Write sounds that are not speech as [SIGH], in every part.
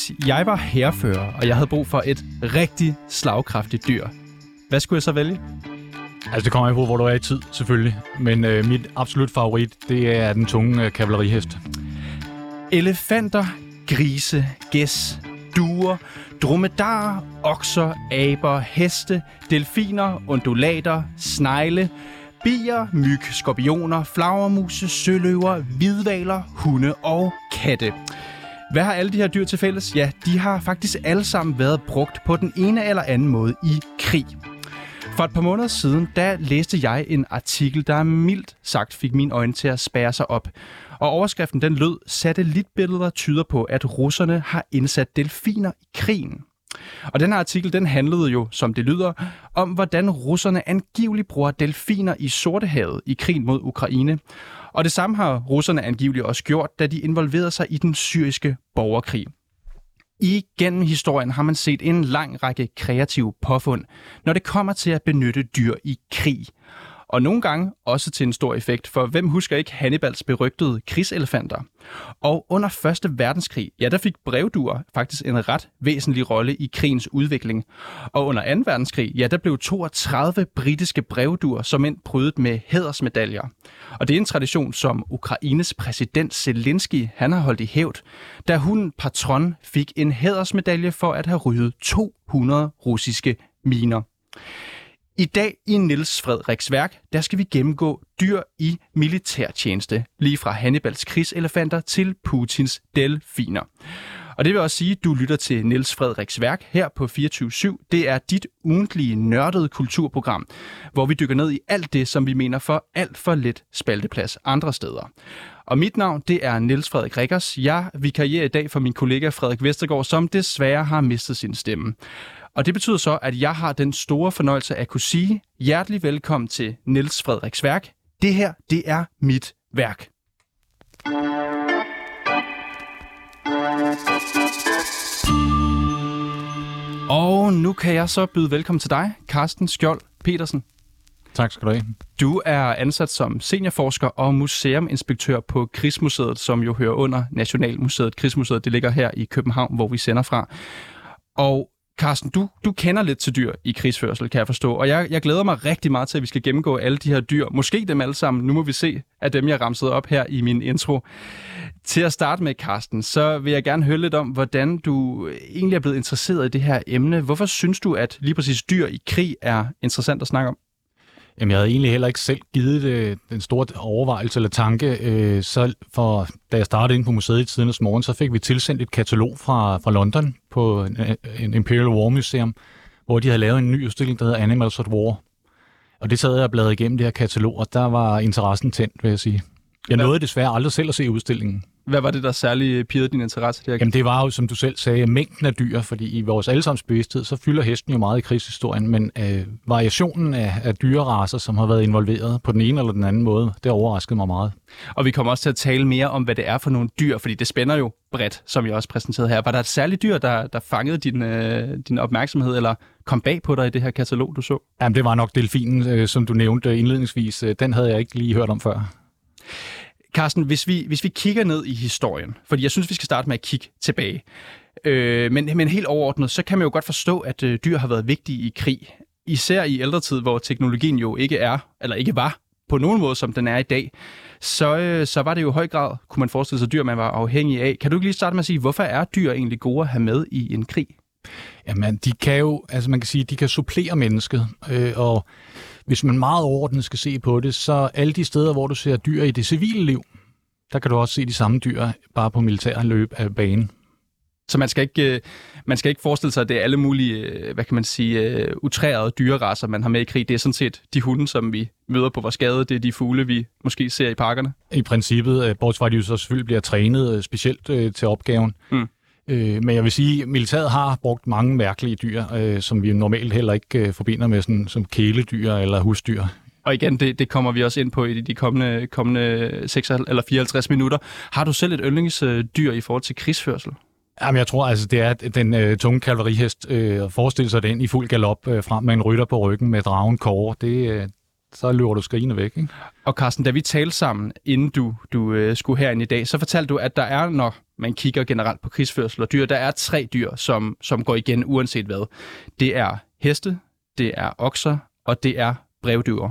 Hvis jeg var herfører, og jeg havde brug for et rigtig slagkraftigt dyr, hvad skulle jeg så vælge? Altså, det kommer an på, hvor du er i tid, selvfølgelig. Men øh, mit absolut favorit, det er den tunge øh, kavalerihest. Elefanter, grise, gæs, duer, dromedarer, okser, aber, heste, delfiner, undulater, snegle, bier, myg, skorpioner, flagermuse, søløver, hvidvaler, hunde og katte. Hvad har alle de her dyr til fælles? Ja, de har faktisk alle sammen været brugt på den ene eller anden måde i krig. For et par måneder siden, der læste jeg en artikel, der mildt sagt fik mine øjne til at spære sig op. Og overskriften den lød, satellitbilleder tyder på, at russerne har indsat delfiner i krigen. Og den her artikel, den handlede jo, som det lyder, om hvordan russerne angiveligt bruger delfiner i Sortehavet i krigen mod Ukraine. Og det samme har russerne angiveligt også gjort, da de involverede sig i den syriske borgerkrig. Igennem historien har man set en lang række kreative påfund, når det kommer til at benytte dyr i krig. Og nogle gange også til en stor effekt, for hvem husker ikke Hannibals berygtede krigselefanter? Og under 1. verdenskrig, ja, der fik brevduer faktisk en ret væsentlig rolle i krigens udvikling. Og under 2. verdenskrig, ja, der blev 32 britiske brevduer som end prydet med hædersmedaljer. Og det er en tradition, som Ukraines præsident Zelensky, han har holdt i hævd, da hun, patron, fik en hædersmedalje for at have ryddet 200 russiske miner. I dag i Niels Frederiks værk, der skal vi gennemgå dyr i militærtjeneste, lige fra Hannibals krigselefanter til Putins delfiner. Og det vil også sige, at du lytter til Niels Frederiks værk her på 24 Det er dit ugentlige nørdede kulturprogram, hvor vi dykker ned i alt det, som vi mener for alt for lidt spalteplads andre steder. Og mit navn, det er Niels Frederik Rikkers. Jeg vikarierer i dag for min kollega Frederik Vestergaard, som desværre har mistet sin stemme. Og det betyder så, at jeg har den store fornøjelse at kunne sige hjertelig velkommen til Niels Frederiks værk. Det her, det er mit værk. Og nu kan jeg så byde velkommen til dig, Carsten Skjold Petersen. Tak skal du have. Du er ansat som seniorforsker og museuminspektør på Krigsmuseet, som jo hører under Nationalmuseet. Krigsmuseet det ligger her i København, hvor vi sender fra. Og Carsten, du, du kender lidt til dyr i krigsførsel, kan jeg forstå, og jeg, jeg glæder mig rigtig meget til, at vi skal gennemgå alle de her dyr. Måske dem alle sammen. Nu må vi se af dem, jeg ramsede op her i min intro. Til at starte med, Carsten, så vil jeg gerne høre lidt om, hvordan du egentlig er blevet interesseret i det her emne. Hvorfor synes du, at lige præcis dyr i krig er interessant at snakke om? Jamen, jeg havde egentlig heller ikke selv givet det den store overvejelse eller tanke. Øh, så for, da jeg startede ind på museet i tidernes morgen, så fik vi tilsendt et katalog fra, fra London på en, en Imperial War Museum, hvor de havde lavet en ny udstilling, der hedder Animals at War. Og det sad jeg og bladrede igennem det her katalog, og der var interessen tændt, vil jeg sige. Jeg nåede desværre aldrig selv at se udstillingen. Hvad var det, der særligt pirrede din interesse? Det Jamen det var jo, som du selv sagde, mængden af dyr, fordi i vores allesammens bevidsthed, så fylder hesten jo meget i krigshistorien, men øh, variationen af, af dyreraser, som har været involveret på den ene eller den anden måde, det overraskede mig meget. Og vi kommer også til at tale mere om, hvad det er for nogle dyr, fordi det spænder jo bredt, som jeg også præsenterede her. Var der et særligt dyr, der, der fangede din, øh, din opmærksomhed, eller kom bag på dig i det her katalog, du så? Jamen det var nok delfinen, øh, som du nævnte indledningsvis. Den havde jeg ikke lige hørt om før. Carsten, hvis vi, hvis vi kigger ned i historien, fordi jeg synes, vi skal starte med at kigge tilbage. Øh, men, men helt overordnet, så kan man jo godt forstå, at øh, dyr har været vigtige i krig. Især i ældre tid, hvor teknologien jo ikke er, eller ikke var på nogen måde, som den er i dag, så, øh, så var det jo i høj grad, kunne man forestille sig, dyr, man var afhængig af. Kan du ikke lige starte med at sige, hvorfor er dyr egentlig gode at have med i en krig? Jamen, de kan jo, altså man kan sige, de kan supplere mennesket, øh, og hvis man meget overordnet skal se på det, så alle de steder, hvor du ser dyr i det civile liv, der kan du også se de samme dyr, bare på militære løb af banen. Så man skal ikke, øh, man skal ikke forestille sig, at det er alle mulige, øh, hvad kan man sige, øh, utrærede dyrerasser, man har med i krig. Det er sådan set de hunde, som vi møder på vores gade. Det er de fugle, vi måske ser i parkerne. I princippet, bortset fra at de så selvfølgelig bliver trænet specielt til opgaven. Mm. Øh, men jeg vil sige, at militæret har brugt mange mærkelige dyr, øh, som vi normalt heller ikke øh, forbinder med sådan, som kæledyr eller husdyr. Og igen, det, det kommer vi også ind på i de kommende, kommende 6 eller 54 minutter. Har du selv et yndlingsdyr i forhold til krigsførsel? Jamen, jeg tror, altså, det er den øh, tunge kavallerihest. Øh, forestille sig den i fuld galop øh, frem med en rytter på ryggen med dragen kåre. Det, øh, så løber du skrigende væk. Ikke? Og Carsten, da vi talte sammen, inden du, du øh, skulle herind i dag, så fortalte du, at der er, når man kigger generelt på krigsførsel og dyr, der er tre dyr, som, som går igen uanset hvad. Det er heste, det er okser, og det er brevdyr.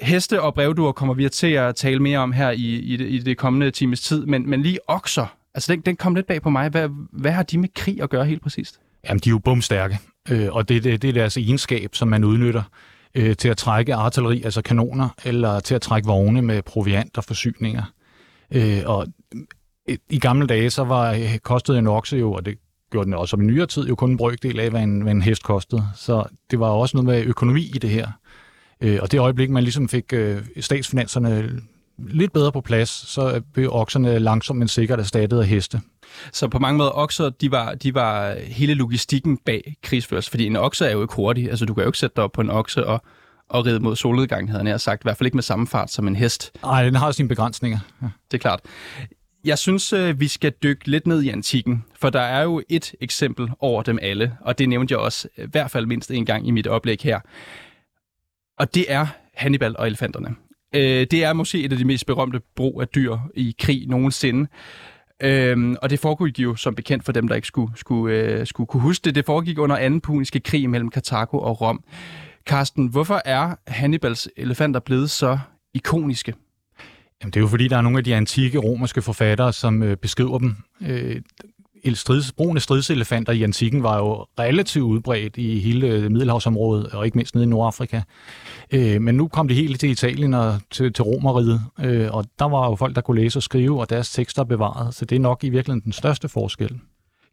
Heste og brevduer kommer vi til at tale mere om her i, i, det, i det kommende times tid, men, men lige okser, altså den, den kom lidt bag på mig. Hvad, hvad har de med krig at gøre helt præcist? Jamen, de er jo bumstærke, øh, og det, det, det er deres egenskab, som man udnytter øh, til at trække artilleri, altså kanoner, eller til at trække vogne med proviant og forsyninger. Øh, og øh, i gamle dage, så var øh, kostede en okse jo, og det gjorde den også om i nyere tid, jo kun en brøkdel af, hvad en, hvad en hest kostede. Så det var også noget med økonomi i det her. Øh, og det øjeblik, man ligesom fik øh, statsfinanserne lidt bedre på plads, så blev okserne langsomt men sikkert erstattet af heste. Så på mange måder, okser, de var, de var hele logistikken bag krigsførelse, fordi en okse er jo ikke hurtig. Altså, du kan jo ikke sætte dig op på en okse og, og ride mod solnedgang, havde jeg sagt. I hvert fald ikke med samme fart som en hest. Nej, den har sine begrænsninger. Ja. Det er klart. Jeg synes, øh, vi skal dykke lidt ned i antikken, for der er jo et eksempel over dem alle, og det nævnte jeg også i hvert fald mindst en gang i mit oplæg her. Og det er Hannibal og elefanterne. Øh, det er måske et af de mest berømte brug af dyr i krig nogensinde. Øhm, og det foregik jo som bekendt for dem, der ikke skulle, skulle, øh, skulle kunne huske det. Det foregik under 2. puniske krig mellem Karthago og Rom. Carsten, hvorfor er Hannibals elefanter blevet så ikoniske? Jamen, det er jo fordi, der er nogle af de antikke romerske forfattere, som øh, beskriver dem. Øh, strids, brugen af stridselefanter i antikken var jo relativt udbredt i hele Middelhavsområdet, og ikke mindst nede i Nordafrika. Øh, men nu kom det helt til Italien og til, til Romeriet, øh, og der var jo folk, der kunne læse og skrive, og deres tekster bevaret, så det er nok i virkeligheden den største forskel.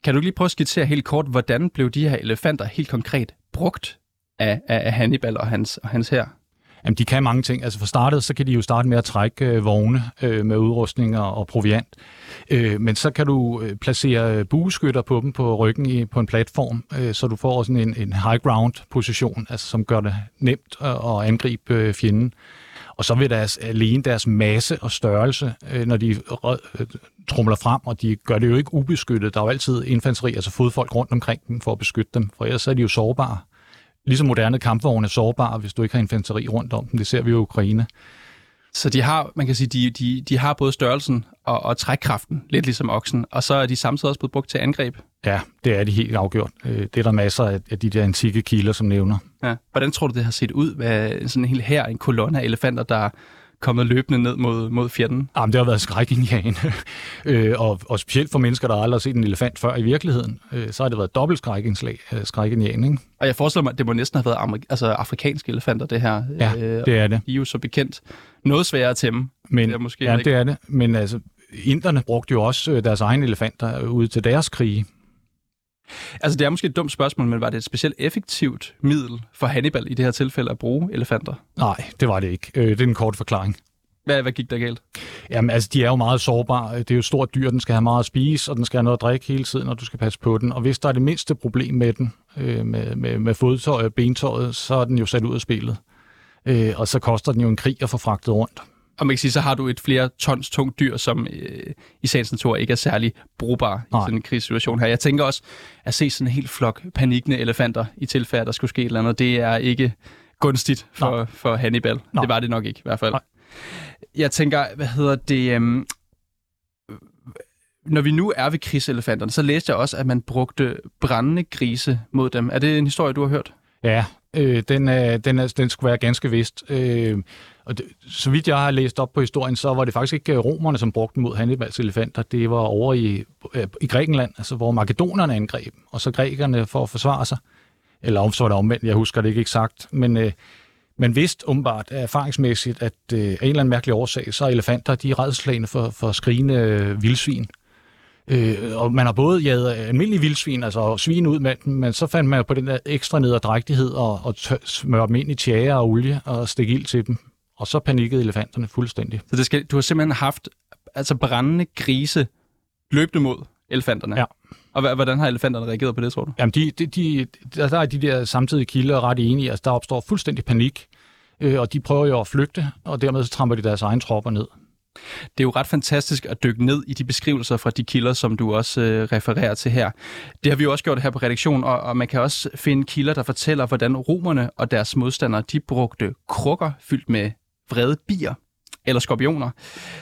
Kan du lige prøve at skitsere helt kort, hvordan blev de her elefanter helt konkret brugt af, af Hannibal og hans, og hans her? Jamen, de kan mange ting. Altså for startet, så kan de jo starte med at trække øh, vogne øh, med udrustning og, og proviant. Øh, men så kan du øh, placere bueskytter på dem på ryggen i, på en platform, øh, så du får sådan en, en high ground position, altså som gør det nemt at, at angribe øh, fjenden. Og så vil deres, alene deres masse og størrelse, øh, når de øh, trumler frem, og de gør det jo ikke ubeskyttet. Der er jo altid infanteri, altså fodfolk rundt omkring dem for at beskytte dem, for ellers er de jo sårbare ligesom moderne kampvogne er sårbare, hvis du ikke har infanteri rundt om dem. Det ser vi jo i Ukraine. Så de har, man kan sige, de, de, de har både størrelsen og, og trækkraften, lidt ligesom oksen, og så er de samtidig også blevet brugt til angreb. Ja, det er de helt afgjort. Øh, det er der masser af de der antikke kilder, som nævner. Ja. Hvordan tror du, det har set ud? Hvad, sådan en hel her, en kolonne af elefanter, der kommet løbende ned mod, mod fjenden? Jamen, det har været skrækindjagende. [LAUGHS] øh, og, og specielt for mennesker, der aldrig har set en elefant før i virkeligheden, øh, så har det været dobbelt skrækindslag, øh, skrækindjagende. Og jeg forestiller mig, at det må næsten have været amerik- altså afrikanske elefanter, det her. Ja, øh, det er det. De er jo så bekendt. Noget sværere at tæmme. Men, det er måske ja, ikke. det er det. Men altså, inderne brugte jo også øh, deres egne elefanter ud til deres krige. Altså, det er måske et dumt spørgsmål, men var det et specielt effektivt middel for Hannibal i det her tilfælde at bruge elefanter? Nej, det var det ikke. Øh, det er en kort forklaring. Hvad, hvad gik der galt? Jamen, altså, de er jo meget sårbare. Det er jo et stort dyr, den skal have meget at spise, og den skal have noget at drikke hele tiden, og du skal passe på den. Og hvis der er det mindste problem med den, øh, med, med, med fodtøj og bentøjet, så er den jo sat ud af spillet. Øh, og så koster den jo en krig at få fragtet rundt. Og man kan sige, så har du et flere tons tungt dyr, som øh, i sagens natur ikke er særlig brugbar Nej. i sådan en krigssituation her. Jeg tænker også, at se sådan en helt flok panikkende elefanter i tilfælde, der skulle ske et eller andet, det er ikke gunstigt for, for Hannibal. Nej. Det var det nok ikke i hvert fald. Nej. Jeg tænker, hvad hedder det... Øhm, når vi nu er ved krigselefanterne, så læste jeg også, at man brugte brændende grise mod dem. Er det en historie, du har hørt? Ja, øh, den, er, den, er, den skulle være ganske vist. Øh, og det, så vidt jeg har læst op på historien, så var det faktisk ikke øh, romerne, som brugte den mod Hannibals elefanter. Det var over i, øh, i Grækenland, altså hvor makedonerne angreb, og så grækerne for at forsvare sig. Eller om så var det omvendt, jeg husker det ikke eksakt. Men øh, man vidste umiddelbart erfaringsmæssigt, at øh, af en eller anden mærkelig årsag, så er elefanter de er redslagende for, for skrigende øh, vildsvin. Øh, og man har både jaget almindelige vildsvin, altså svin ud med dem, men så fandt man på den der ekstra nederdrægtighed og, og smøre dem ind i tjære og olie og stikke ild til dem. Og så panikkede elefanterne fuldstændig. Så det skal, du har simpelthen haft altså brændende grise løbende mod elefanterne? Ja. Og hvordan har elefanterne reageret på det, tror du? Jamen, de, de, de, der er de der samtidige kilder ret enige. Altså, der opstår fuldstændig panik, øh, og de prøver jo at flygte, og dermed så tramper de deres egne tropper ned. Det er jo ret fantastisk at dykke ned i de beskrivelser fra de kilder, som du også øh, refererer til her. Det har vi jo også gjort her på redaktion, og, og man kan også finde kilder, der fortæller, hvordan romerne og deres modstandere, de brugte krukker fyldt med vrede bier eller skorpioner,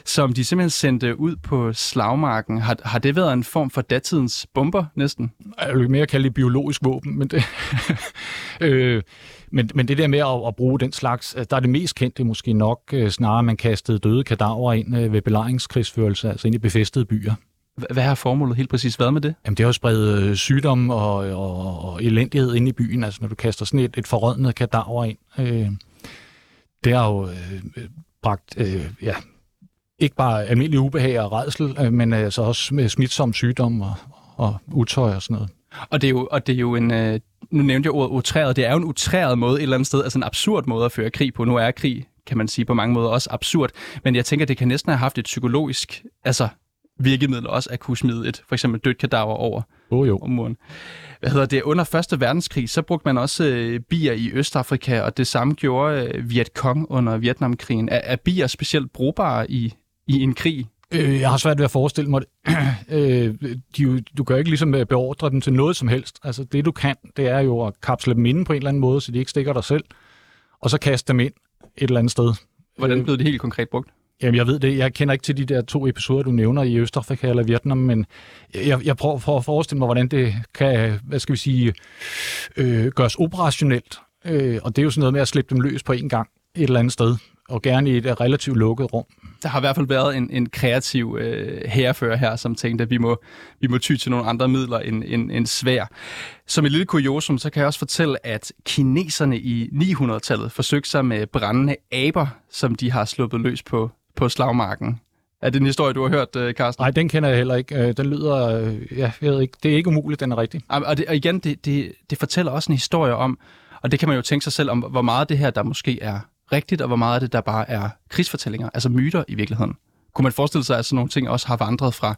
som de simpelthen sendte ud på slagmarken. Har, har det været en form for datidens bomber næsten? Jeg vil mere kalde det biologisk våben, men det, [LAUGHS] øh, men, men det der med at, at bruge den slags, der er det mest kendte måske nok øh, snarere, man kastede døde kadaver ind øh, ved belejringskrigsførelse, altså ind i befæstede byer. Hvad har formålet helt præcis været med det? Jamen, det har jo spredt øh, sygdom og, og, og elendighed ind i byen, altså når du kaster sådan et, et forrådnet kadaver ind. Øh, det har jo øh, bragt øh, ja, ikke bare almindelig ubehag og redsel, øh, men altså også med smitsom sygdom og, og utøj og sådan noget. Og det er jo, og det er jo en, øh, nu nævnte jeg ordet utræret, det er jo en utræret måde et eller andet sted, altså en absurd måde at føre krig på. Nu er krig, kan man sige, på mange måder også absurd, men jeg tænker, det kan næsten have haft et psykologisk altså, virkemiddel også at kunne smide et for eksempel dødt kadaver over oh, jo. om muren. Hvad hedder det? Under 1. verdenskrig, så brugte man også øh, bier i Østafrika, og det samme gjorde øh, Vietcong under Vietnamkrigen. Er, er bier specielt brugbare i, i en krig? Øh, jeg har svært ved at forestille mig det. [CLEARS THROAT] øh, de, du kan ikke ligesom beordre dem til noget som helst. Altså det du kan, det er jo at kapsle dem inde på en eller anden måde, så de ikke stikker dig selv, og så kaste dem ind et eller andet sted. Hvordan blev det helt konkret brugt? Jamen, jeg ved det. Jeg kender ikke til de der to episoder, du nævner i Østafrika eller Vietnam, men jeg, jeg prøver for at forestille mig, hvordan det kan, hvad skal vi sige, øh, gøres operationelt. Øh, og det er jo sådan noget med at slippe dem løs på en gang et eller andet sted, og gerne i et relativt lukket rum. Der har i hvert fald været en, en kreativ øh, herrefører her, som tænkte, at vi må, vi må ty til nogle andre midler end, end, end svær. Som et lille kuriosum, så kan jeg også fortælle, at kineserne i 900-tallet forsøgte sig med brændende aber, som de har sluppet løs på på slagmarken. Er det en historie, du har hørt, øh, Carsten? Nej, den kender jeg heller ikke. Øh, den lyder, øh, ja, jeg ved ikke, det er ikke umuligt, den er rigtig. Og, det, og igen, det, det, det fortæller også en historie om, og det kan man jo tænke sig selv om, hvor meget det her, der måske er rigtigt, og hvor meget af det, der bare er krigsfortællinger, altså myter i virkeligheden. Kunne man forestille sig, at sådan nogle ting også har vandret fra,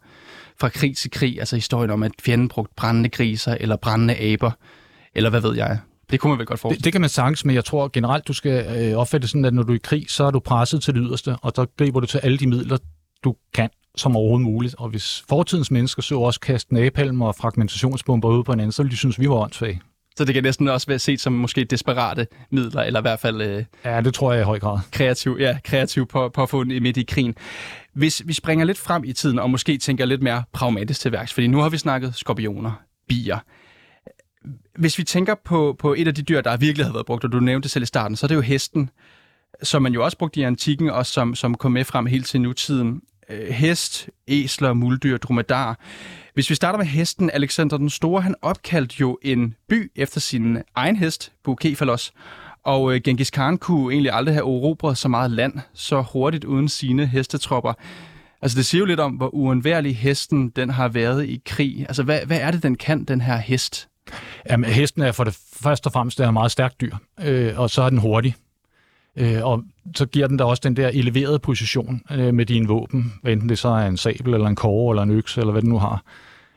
fra krig til krig, altså historien om, at fjenden brugte brændende griser eller brændende aber, eller hvad ved jeg? Det kunne man vel godt forestille det, det kan man sagtens, men jeg tror generelt, du skal øh, opfatte sådan, at når du er i krig, så er du presset til det yderste, og så griber du til alle de midler, du kan som overhovedet muligt. Og hvis fortidens mennesker så også kaste napalm og fragmentationsbomber ud på hinanden, så ville de synes, vi var åndssvage. Så det kan næsten også være set som måske desperate midler, eller i hvert fald... Øh, ja, det tror jeg i høj grad. Kreativ, ja, kreativ på, på at få midt i krigen. Hvis vi springer lidt frem i tiden, og måske tænker lidt mere pragmatisk til værks, fordi nu har vi snakket skorpioner, bier, hvis vi tænker på, på et af de dyr, der virkelig har været brugt, og du nævnte det selv i starten, så er det jo hesten, som man jo også brugte i antikken, og som, som kom med frem helt til nutiden. Øh, hest, æsler, muldyr, dromedar. Hvis vi starter med hesten, Alexander den Store, han opkaldte jo en by efter sin egen hest, Bukefalos. Og øh, Genghis Khan kunne egentlig aldrig have erobret så meget land så hurtigt uden sine hestetropper. Altså det siger jo lidt om, hvor uundværlig hesten den har været i krig. Altså hvad, hvad er det, den kan, den her hest? Jamen, hesten er for det første og fremmest er en meget stærk dyr, øh, og så er den hurtig. Øh, og så giver den da også den der eleverede position øh, med dine våben, enten det så er en sabel, eller en kåre, eller en økse, eller hvad du nu har,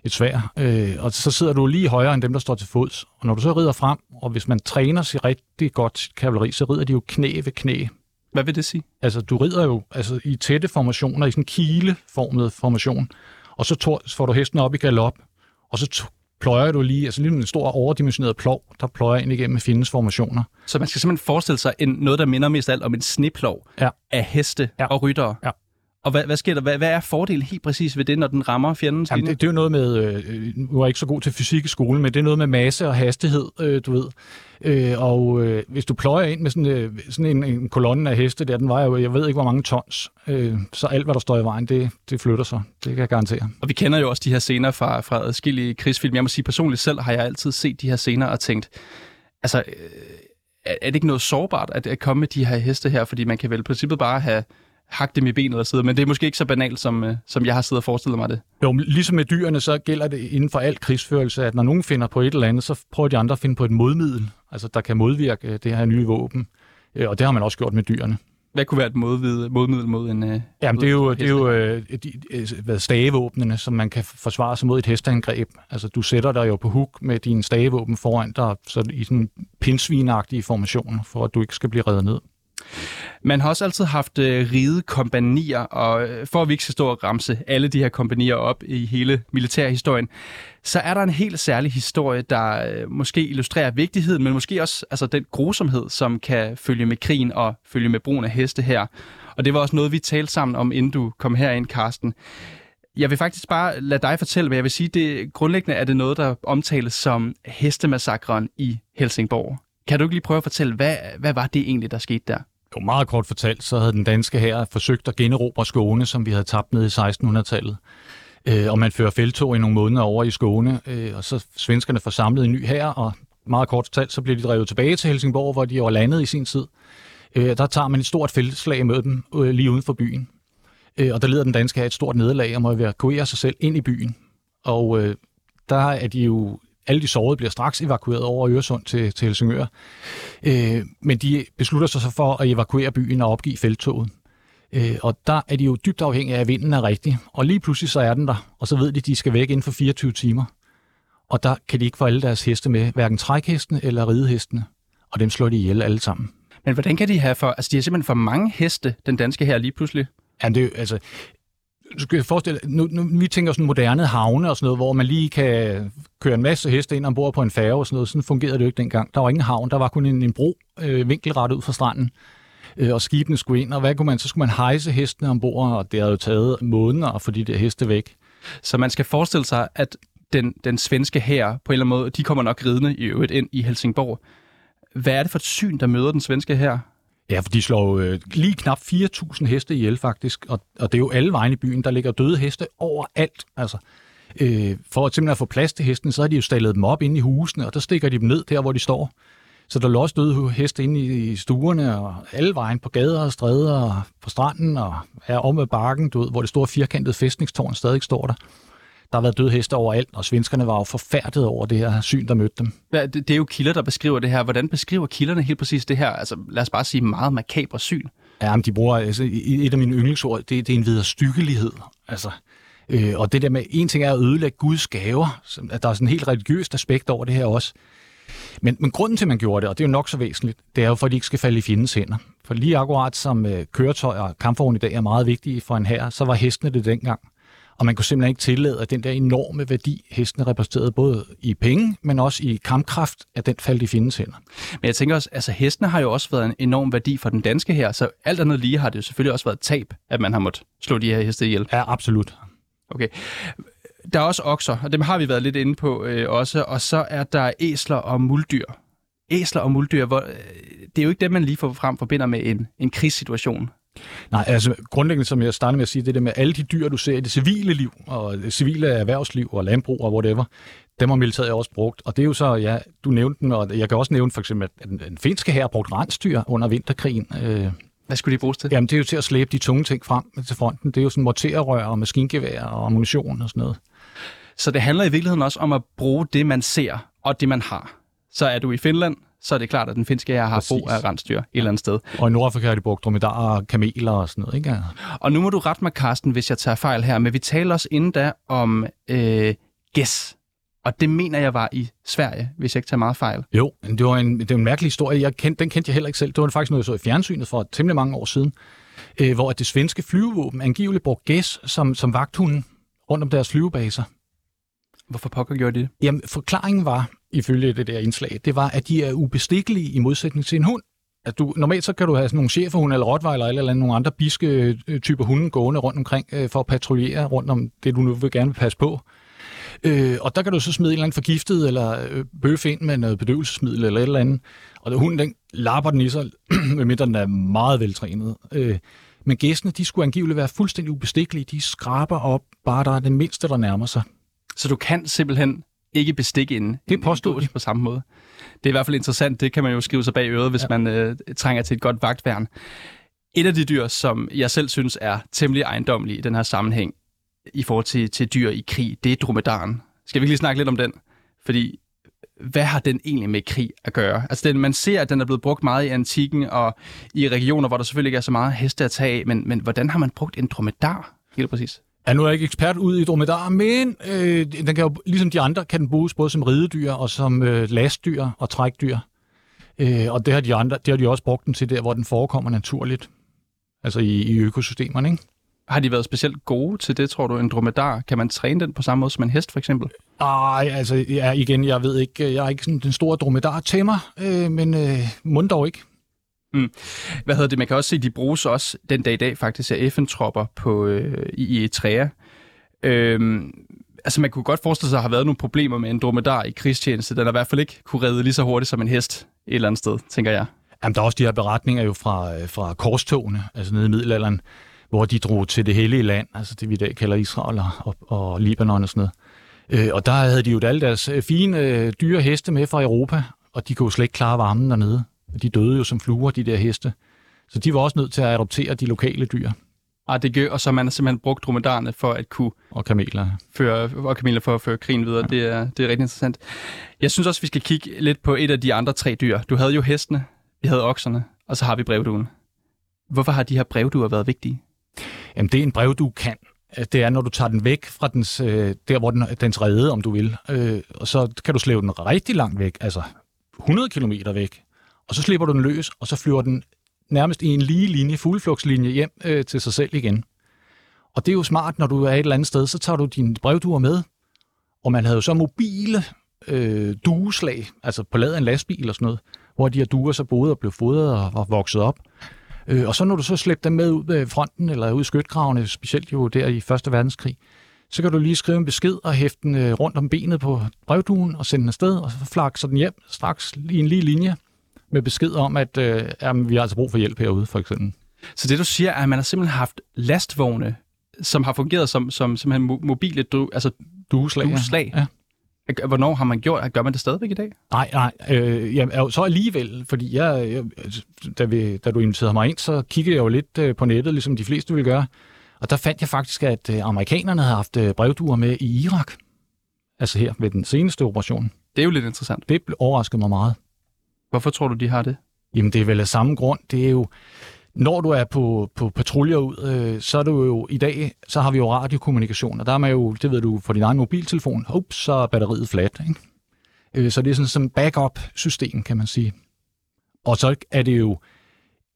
et svær. Øh, og så sidder du lige højere end dem, der står til fods. Og når du så rider frem, og hvis man træner sig rigtig godt sit kavaleri, så rider de jo knæ ved knæ. Hvad vil det sige? Altså, du rider jo altså, i tætte formationer, i sådan en kileformet formation, og så får du hesten op i galop, og så pløjer du lige, altså lige en stor overdimensioneret plov, der pløjer ind igennem fjendens formationer. Så man skal simpelthen forestille sig en, noget, der minder mest alt om en sneplov ja. af heste ja. og ryttere. Ja. Og hvad, hvad sker der? Hvad, hvad er fordelen helt præcis ved det, når den rammer fjendens Jamen, det, det er jo noget med, øh, nu er jeg ikke så god til fysik i skolen, men det er noget med masse og hastighed, øh, du ved. Øh, og øh, hvis du pløjer ind med sådan, øh, sådan en, en kolonne af heste der, den vejer jo, jeg ved ikke hvor mange tons, øh, så alt hvad der står i vejen, det, det flytter sig. Det kan jeg garantere. Og vi kender jo også de her scener fra, fra adskillige krigsfilm. Jeg må sige personligt selv, har jeg altid set de her scener og tænkt, altså, øh, er, er det ikke noget sårbart at, at komme med de her heste her, fordi man kan vel i princippet bare have hakke dem i benet og sidde, men det er måske ikke så banalt, som, øh, som jeg har siddet og forestillet mig det. Jo, ligesom med dyrene, så gælder det inden for al krigsførelse, at når nogen finder på et eller andet, så prøver de andre at finde på et modmiddel, altså der kan modvirke øh, det her nye våben. Øh, og det har man også gjort med dyrene. Hvad kunne være et modvid, modmiddel mod en... Uh, Jamen, det er jo, det er jo uh, de, stavevåbnene, som man kan forsvare sig mod et hesteangreb. Altså, du sætter dig jo på huk med dine stavevåben foran dig, så i sådan pinsvinagtige formationer, for at du ikke skal blive reddet ned. Man har også altid haft øh, ride kompanier, og øh, for at vi ikke skal stå og ramse alle de her kompanier op i hele militærhistorien, så er der en helt særlig historie, der øh, måske illustrerer vigtigheden, men måske også altså, den grusomhed, som kan følge med krigen og følge med brugen af heste her. Og det var også noget, vi talte sammen om, inden du kom herind, Karsten. Jeg vil faktisk bare lade dig fortælle, hvad jeg vil sige. Det, grundlæggende er det noget, der omtales som hestemassakren i Helsingborg. Kan du ikke lige prøve at fortælle, hvad, hvad var det egentlig, der skete der? Jo, meget kort fortalt, så havde den danske her forsøgt at generobre Skåne, som vi havde tabt ned i 1600-tallet. Øh, og man fører feltog i nogle måneder over i Skåne, øh, og så svenskerne får samlet en ny her, og meget kort fortalt, så bliver de drevet tilbage til Helsingborg, hvor de var landet i sin tid. Øh, der tager man et stort feltslag med dem øh, lige uden for byen. Øh, og der leder den danske her et stort nederlag og må evakuere sig selv ind i byen. Og øh, der er de jo alle de sårede bliver straks evakueret over Øresund til, til Helsingør. Øh, men de beslutter sig så for at evakuere byen og opgive feltoget. Øh, og der er de jo dybt afhængige af, at vinden er rigtig. Og lige pludselig så er den der, og så ved de, at de skal væk inden for 24 timer. Og der kan de ikke få alle deres heste med, hverken trækhestene eller ridehestene. Og dem slår de ihjel alle sammen. Men hvordan kan de have for... Altså, de har simpelthen for mange heste, den danske her lige pludselig. Ja, det, altså, du skal forestille nu, nu, vi tænker sådan moderne havne og sådan noget, hvor man lige kan køre en masse heste ind ombord på en færge og sådan noget. Sådan fungerede det jo ikke dengang. Der var ingen havn, der var kun en, en bro øh, vinkelret ud fra stranden øh, og skibene skulle ind, og hvad kunne man, så skulle man hejse hestene ombord, og det havde jo taget måneder at få de der heste væk. Så man skal forestille sig, at den, den svenske her på en eller anden måde, de kommer nok ridende i øvrigt ind i Helsingborg. Hvad er det for et syn, der møder den svenske her? Ja, for de slår øh, lige knap 4.000 heste ihjel faktisk, og, og det er jo alle vejen i byen, der ligger døde heste overalt. Altså, øh, for at simpelthen at få plads til hesten, så har de jo stallet dem op inde i husene, og der stikker de dem ned der, hvor de står. Så der lå også døde heste inde i stuerne og alle vejen på gader og stræder og på stranden og er om med bakken, du ved, hvor det store firkantede fæstningstårn stadig står der. Der har været døde heste overalt, og svenskerne var jo forfærdet over det her syn, der mødte dem. Ja, det, det er jo kilder, der beskriver det her. Hvordan beskriver kilderne helt præcis det her? Altså, lad os bare sige meget makabre syn. Ja, men de bruger altså, et af mine yndlingsord, det, det er en videre stykkelighed. Altså, øh, og det der med, en ting er at ødelægge Guds gaver, at der er sådan en helt religiøst aspekt over det her også. Men, men grunden til, at man gjorde det, og det er jo nok så væsentligt, det er jo, for at de ikke skal falde i fjendens hænder. For lige akkurat som øh, køretøjer og kampvogn i dag er meget vigtige for en her, så var hestene det dengang. Og man kunne simpelthen ikke tillade, at den der enorme værdi, hestene repræsenterede både i penge, men også i kampkraft, at den faldt i fjendens hænder. Men jeg tænker også, altså hestene har jo også været en enorm værdi for den danske her, så alt andet lige har det jo selvfølgelig også været tab, at man har måttet slå de her heste ihjel. Ja, absolut. Okay. Der er også okser, og dem har vi været lidt inde på øh, også, og så er der æsler og muldyr. Æsler og muldyr, hvor, øh, det er jo ikke dem, man lige får frem forbinder med en, en krigssituation. Nej, altså grundlæggende, som jeg startede med at sige, det der med alle de dyr, du ser i det civile liv, og det civile erhvervsliv og landbrug og whatever, dem har militæret også brugt. Og det er jo så, ja, du nævnte den, og jeg kan også nævne for eksempel, at den finske her har brugt rensdyr under vinterkrigen. Øh, Hvad skulle de bruges til? Jamen, det er jo til at slæbe de tunge ting frem til fronten. Det er jo sådan morterrør og maskingevær og ammunition og sådan noget. Så det handler i virkeligheden også om at bruge det, man ser og det, man har. Så er du i Finland, så er det klart, at den finske her har Præcis. brug af rensdyr et eller andet sted. Og i Nordafrika har de brugt dromedarer kameler og sådan noget, ikke? Og nu må du rette mig, Carsten, hvis jeg tager fejl her, men vi taler også inden da om øh, gæs. Og det mener jeg var i Sverige, hvis jeg ikke tager meget fejl. Jo, det var en, det var en mærkelig historie. Jeg kendte, den kendte jeg heller ikke selv. Det var faktisk noget, jeg så i fjernsynet for temmelig mange år siden, øh, hvor det svenske flyvevåben angiveligt brugte gæs som, som vagthunden rundt om deres flyvebaser. Hvorfor pokker gjorde de det? Jamen, forklaringen var, ifølge det der indslag, det var, at de er ubestikkelige i modsætning til en hund. At du, normalt så kan du have sådan nogle cheferhunde eller rottweiler eller, eller nogle andre biske øh, typer hunde gående rundt omkring øh, for at patruljere rundt om det, du nu vil gerne vil passe på. Øh, og der kan du så smide en eller anden forgiftet eller øh, bøf ind med noget bedøvelsesmiddel eller et eller andet. Og der, hunden den lapper den i sig, [CLEARS THROAT] medmindre den er meget veltrænet. Øh, men gæstene, de skulle angiveligt være fuldstændig ubestikkelige. De skraber op, bare der er det mindste, der nærmer sig. Så du kan simpelthen ikke bestikke en, det påstod en på samme måde. Det er i hvert fald interessant. Det kan man jo skrive sig bag øret, hvis ja. man øh, trænger til et godt vagtværn. Et af de dyr, som jeg selv synes er temmelig ejendomlige i den her sammenhæng, i forhold til, til dyr i krig, det er dromedaren. Skal vi lige snakke lidt om den? Fordi hvad har den egentlig med krig at gøre? Altså, den, man ser, at den er blevet brugt meget i antikken og i regioner, hvor der selvfølgelig ikke er så meget heste at tage af, men, men hvordan har man brugt en dromedar helt præcis? Ja, nu er jeg ikke ekspert ud i dromedar, men øh, den kan jo, ligesom de andre, kan den bruges både som ridedyr og som øh, lastdyr og trækdyr. Øh, og det har de andre, det har de også brugt den til der, hvor den forekommer naturligt. altså i, i økosystemerne. Ikke? Har de været specielt gode til det, tror du, en dromedar? Kan man træne den på samme måde som en hest, for eksempel? Ej, altså ja, igen, jeg ved ikke, jeg er ikke sådan den store dromedar til mig, øh, men øh, mund dog ikke. Mm. Hvad hedder det? Man kan også se, at de bruges også den dag i dag faktisk af FN-tropper på, øh, i Eritrea. Øhm, altså man kunne godt forestille sig, at der har været nogle problemer med en dromedar i krigstjeneste. Den har i hvert fald ikke kunne redde lige så hurtigt som en hest et eller andet sted, tænker jeg. Jamen, der er også de her beretninger jo fra, øh, fra korstogene, altså nede i middelalderen, hvor de drog til det hellige land, altså det vi i dag kalder Israel og, og Libanon og sådan noget. Øh, og der havde de jo alle deres øh, fine øh, dyre heste med fra Europa, og de kunne jo slet ikke klare varmen dernede. De døde jo som fluer, de der heste. Så de var også nødt til at adoptere de lokale dyr. Ah, det gør, og så man har simpelthen brugt dromedarerne for at kunne... Og kameler. Føre, og kameler for at føre krigen videre. Ja. Det, er, det er rigtig interessant. Jeg synes også, vi skal kigge lidt på et af de andre tre dyr. Du havde jo hestene, vi havde okserne, og så har vi brevduen. Hvorfor har de her brevduer været vigtige? Jamen, det er en brevdue kan. Det er, når du tager den væk fra dens, øh, der, hvor den, dens rede, om du vil. Øh, og så kan du slæve den rigtig langt væk, altså 100 km væk. Og så slipper du den løs, og så flyver den nærmest i en lige linje, fugleflugtslinje hjem øh, til sig selv igen. Og det er jo smart, når du er et eller andet sted, så tager du dine brevduer med. Og man havde jo så mobile øh, dueslag, altså på ladet en lastbil og sådan noget, hvor de her duer så boede og blev fodret og var vokset op. Øh, og så når du så slæbte dem med ud af fronten, eller ud i skytgravene, specielt jo der i Første Verdenskrig, så kan du lige skrive en besked og hæfte den øh, rundt om benet på brevduen og sende den afsted, og så flakser den hjem straks i en lige linje med besked om, at øh, jamen, vi har altså brug for hjælp herude, for eksempel. Så det du siger, er, at man har simpelthen haft lastvogne, som har fungeret som, som simpelthen mobile du, altså dueslag. dueslag. Ja. Hvornår har man gjort? Gør man det stadigvæk i dag? Nej, nej. Øh, jamen, så alligevel, fordi jeg, jeg, da, vi, da du inviterede mig ind, så kiggede jeg jo lidt øh, på nettet, ligesom de fleste ville gøre. Og der fandt jeg faktisk, at øh, amerikanerne havde haft øh, brevduer med i Irak. Altså her ved den seneste operation. Det er jo lidt interessant. Det overraskede mig meget. Hvorfor tror du, de har det? Jamen, det er vel af samme grund. Det er jo, når du er på, på patruljer ud, øh, så er du jo i dag, så har vi jo radiokommunikation, og der er man jo, det ved du, for din egen mobiltelefon, ups, så er batteriet flat. Ikke? Øh, så det er sådan som backup-system, kan man sige. Og så er det jo,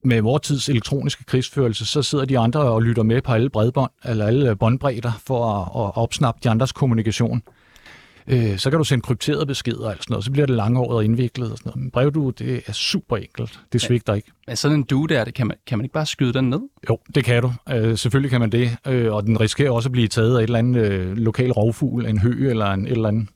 med vores tids elektroniske krigsførelse, så sidder de andre og lytter med på alle bredbånd, eller alle båndbredder, for at, at opsnappe de andres kommunikation. Øh, så kan du sende krypterede beskeder og sådan noget, så bliver det langhåret og indviklet og sådan noget. Men brevdue, det er super enkelt. Det svigter ikke. Men sådan en due der, det kan, man, kan man ikke bare skyde den ned? Jo, det kan du. Øh, selvfølgelig kan man det. Øh, og den risikerer også at blive taget af et eller andet øh, lokal rovfugl, en hø eller en et eller andet.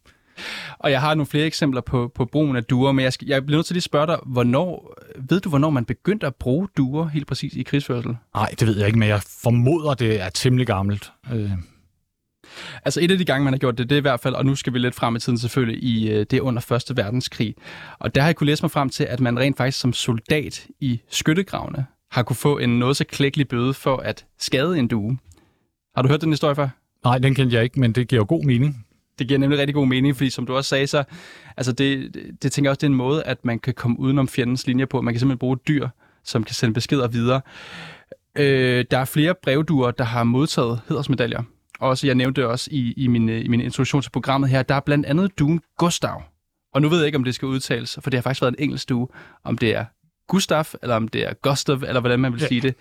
Og jeg har nogle flere eksempler på, på brugen af duer, men jeg, skal, jeg bliver nødt til at spørge dig, hvornår, ved du, hvornår man begyndte at bruge duer helt præcis i krigsførsel? Nej, det ved jeg ikke, men jeg formoder, det er temmelig gammelt. Øh. Altså et af de gange, man har gjort det, det er i hvert fald, og nu skal vi lidt frem i tiden selvfølgelig, i øh, det under Første Verdenskrig. Og der har jeg kunne læse mig frem til, at man rent faktisk som soldat i skyttegravene har kunne få en noget så klækkelig bøde for at skade en due. Har du hørt den historie før? Nej, den kendte jeg ikke, men det giver god mening. Det giver nemlig rigtig god mening, fordi som du også sagde, så altså det, det, det tænker jeg også, det er en måde, at man kan komme udenom fjendens linjer på. Man kan simpelthen bruge dyr, som kan sende beskeder videre. Øh, der er flere brevduer, der har modtaget hedersmedaljer også, jeg nævnte det også i, i, min, i min introduktion til programmet her, der er blandt andet duen Gustav. Og nu ved jeg ikke, om det skal udtales, for det har faktisk været en engelsk due, om det er Gustav, eller om det er Gustav, eller hvordan man vil ja. sige det.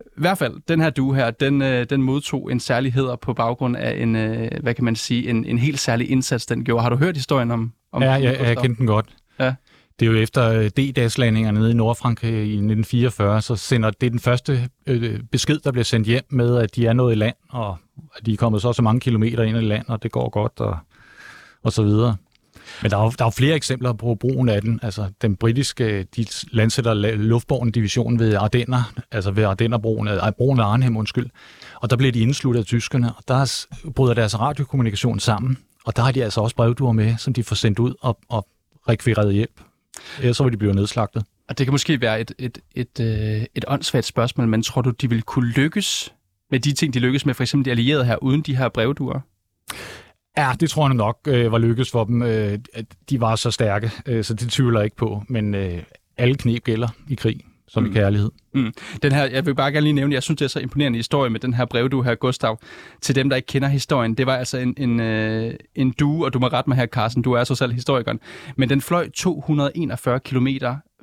I hvert fald, den her due her, den, øh, den modtog en særlig heder på baggrund af en, øh, hvad kan man sige, en, en helt særlig indsats, den gjorde. Har du hørt historien om, om Ja, jeg, jeg kender den godt. Ja. Det er jo efter øh, D-dagslandingerne nede i Nordfrankrig i 1944, så sender det den første øh, besked, der bliver sendt hjem med, at de er nået i land, og at de er kommet så så mange kilometer ind i land, og det går godt, og, og så videre. Men der er, jo, der er jo flere eksempler på brugen af den. Altså, den britiske, de landsætter luftborgen division ved Ardenner, altså ved Ardennerbroen, øh, ej, broen af Arnhem, undskyld. Og der bliver de indsluttet af tyskerne, og der bryder deres radiokommunikation sammen. Og der har de altså også brevduer med, som de får sendt ud og, og rekvireret hjælp så vil de blive nedslagtet. Og det kan måske være et, et, et, et, et åndssvagt spørgsmål, men tror du, de vil kunne lykkes med de ting, de lykkes med, for eksempel de allierede her, uden de her brevduer? Ja, det tror jeg nok øh, var lykkes for dem. Øh, de var så stærke, øh, så det tvivler jeg ikke på. Men øh, alle knep gælder i krig som mm. i kærlighed. Mm. Den her, jeg vil bare gerne lige nævne, jeg synes, det er så imponerende historie med den her brev, du her, Gustav. Til dem, der ikke kender historien, det var altså en, en, øh, en due, og du må rette mig her, Carsten, du er så selv historikeren, men den fløj 241 km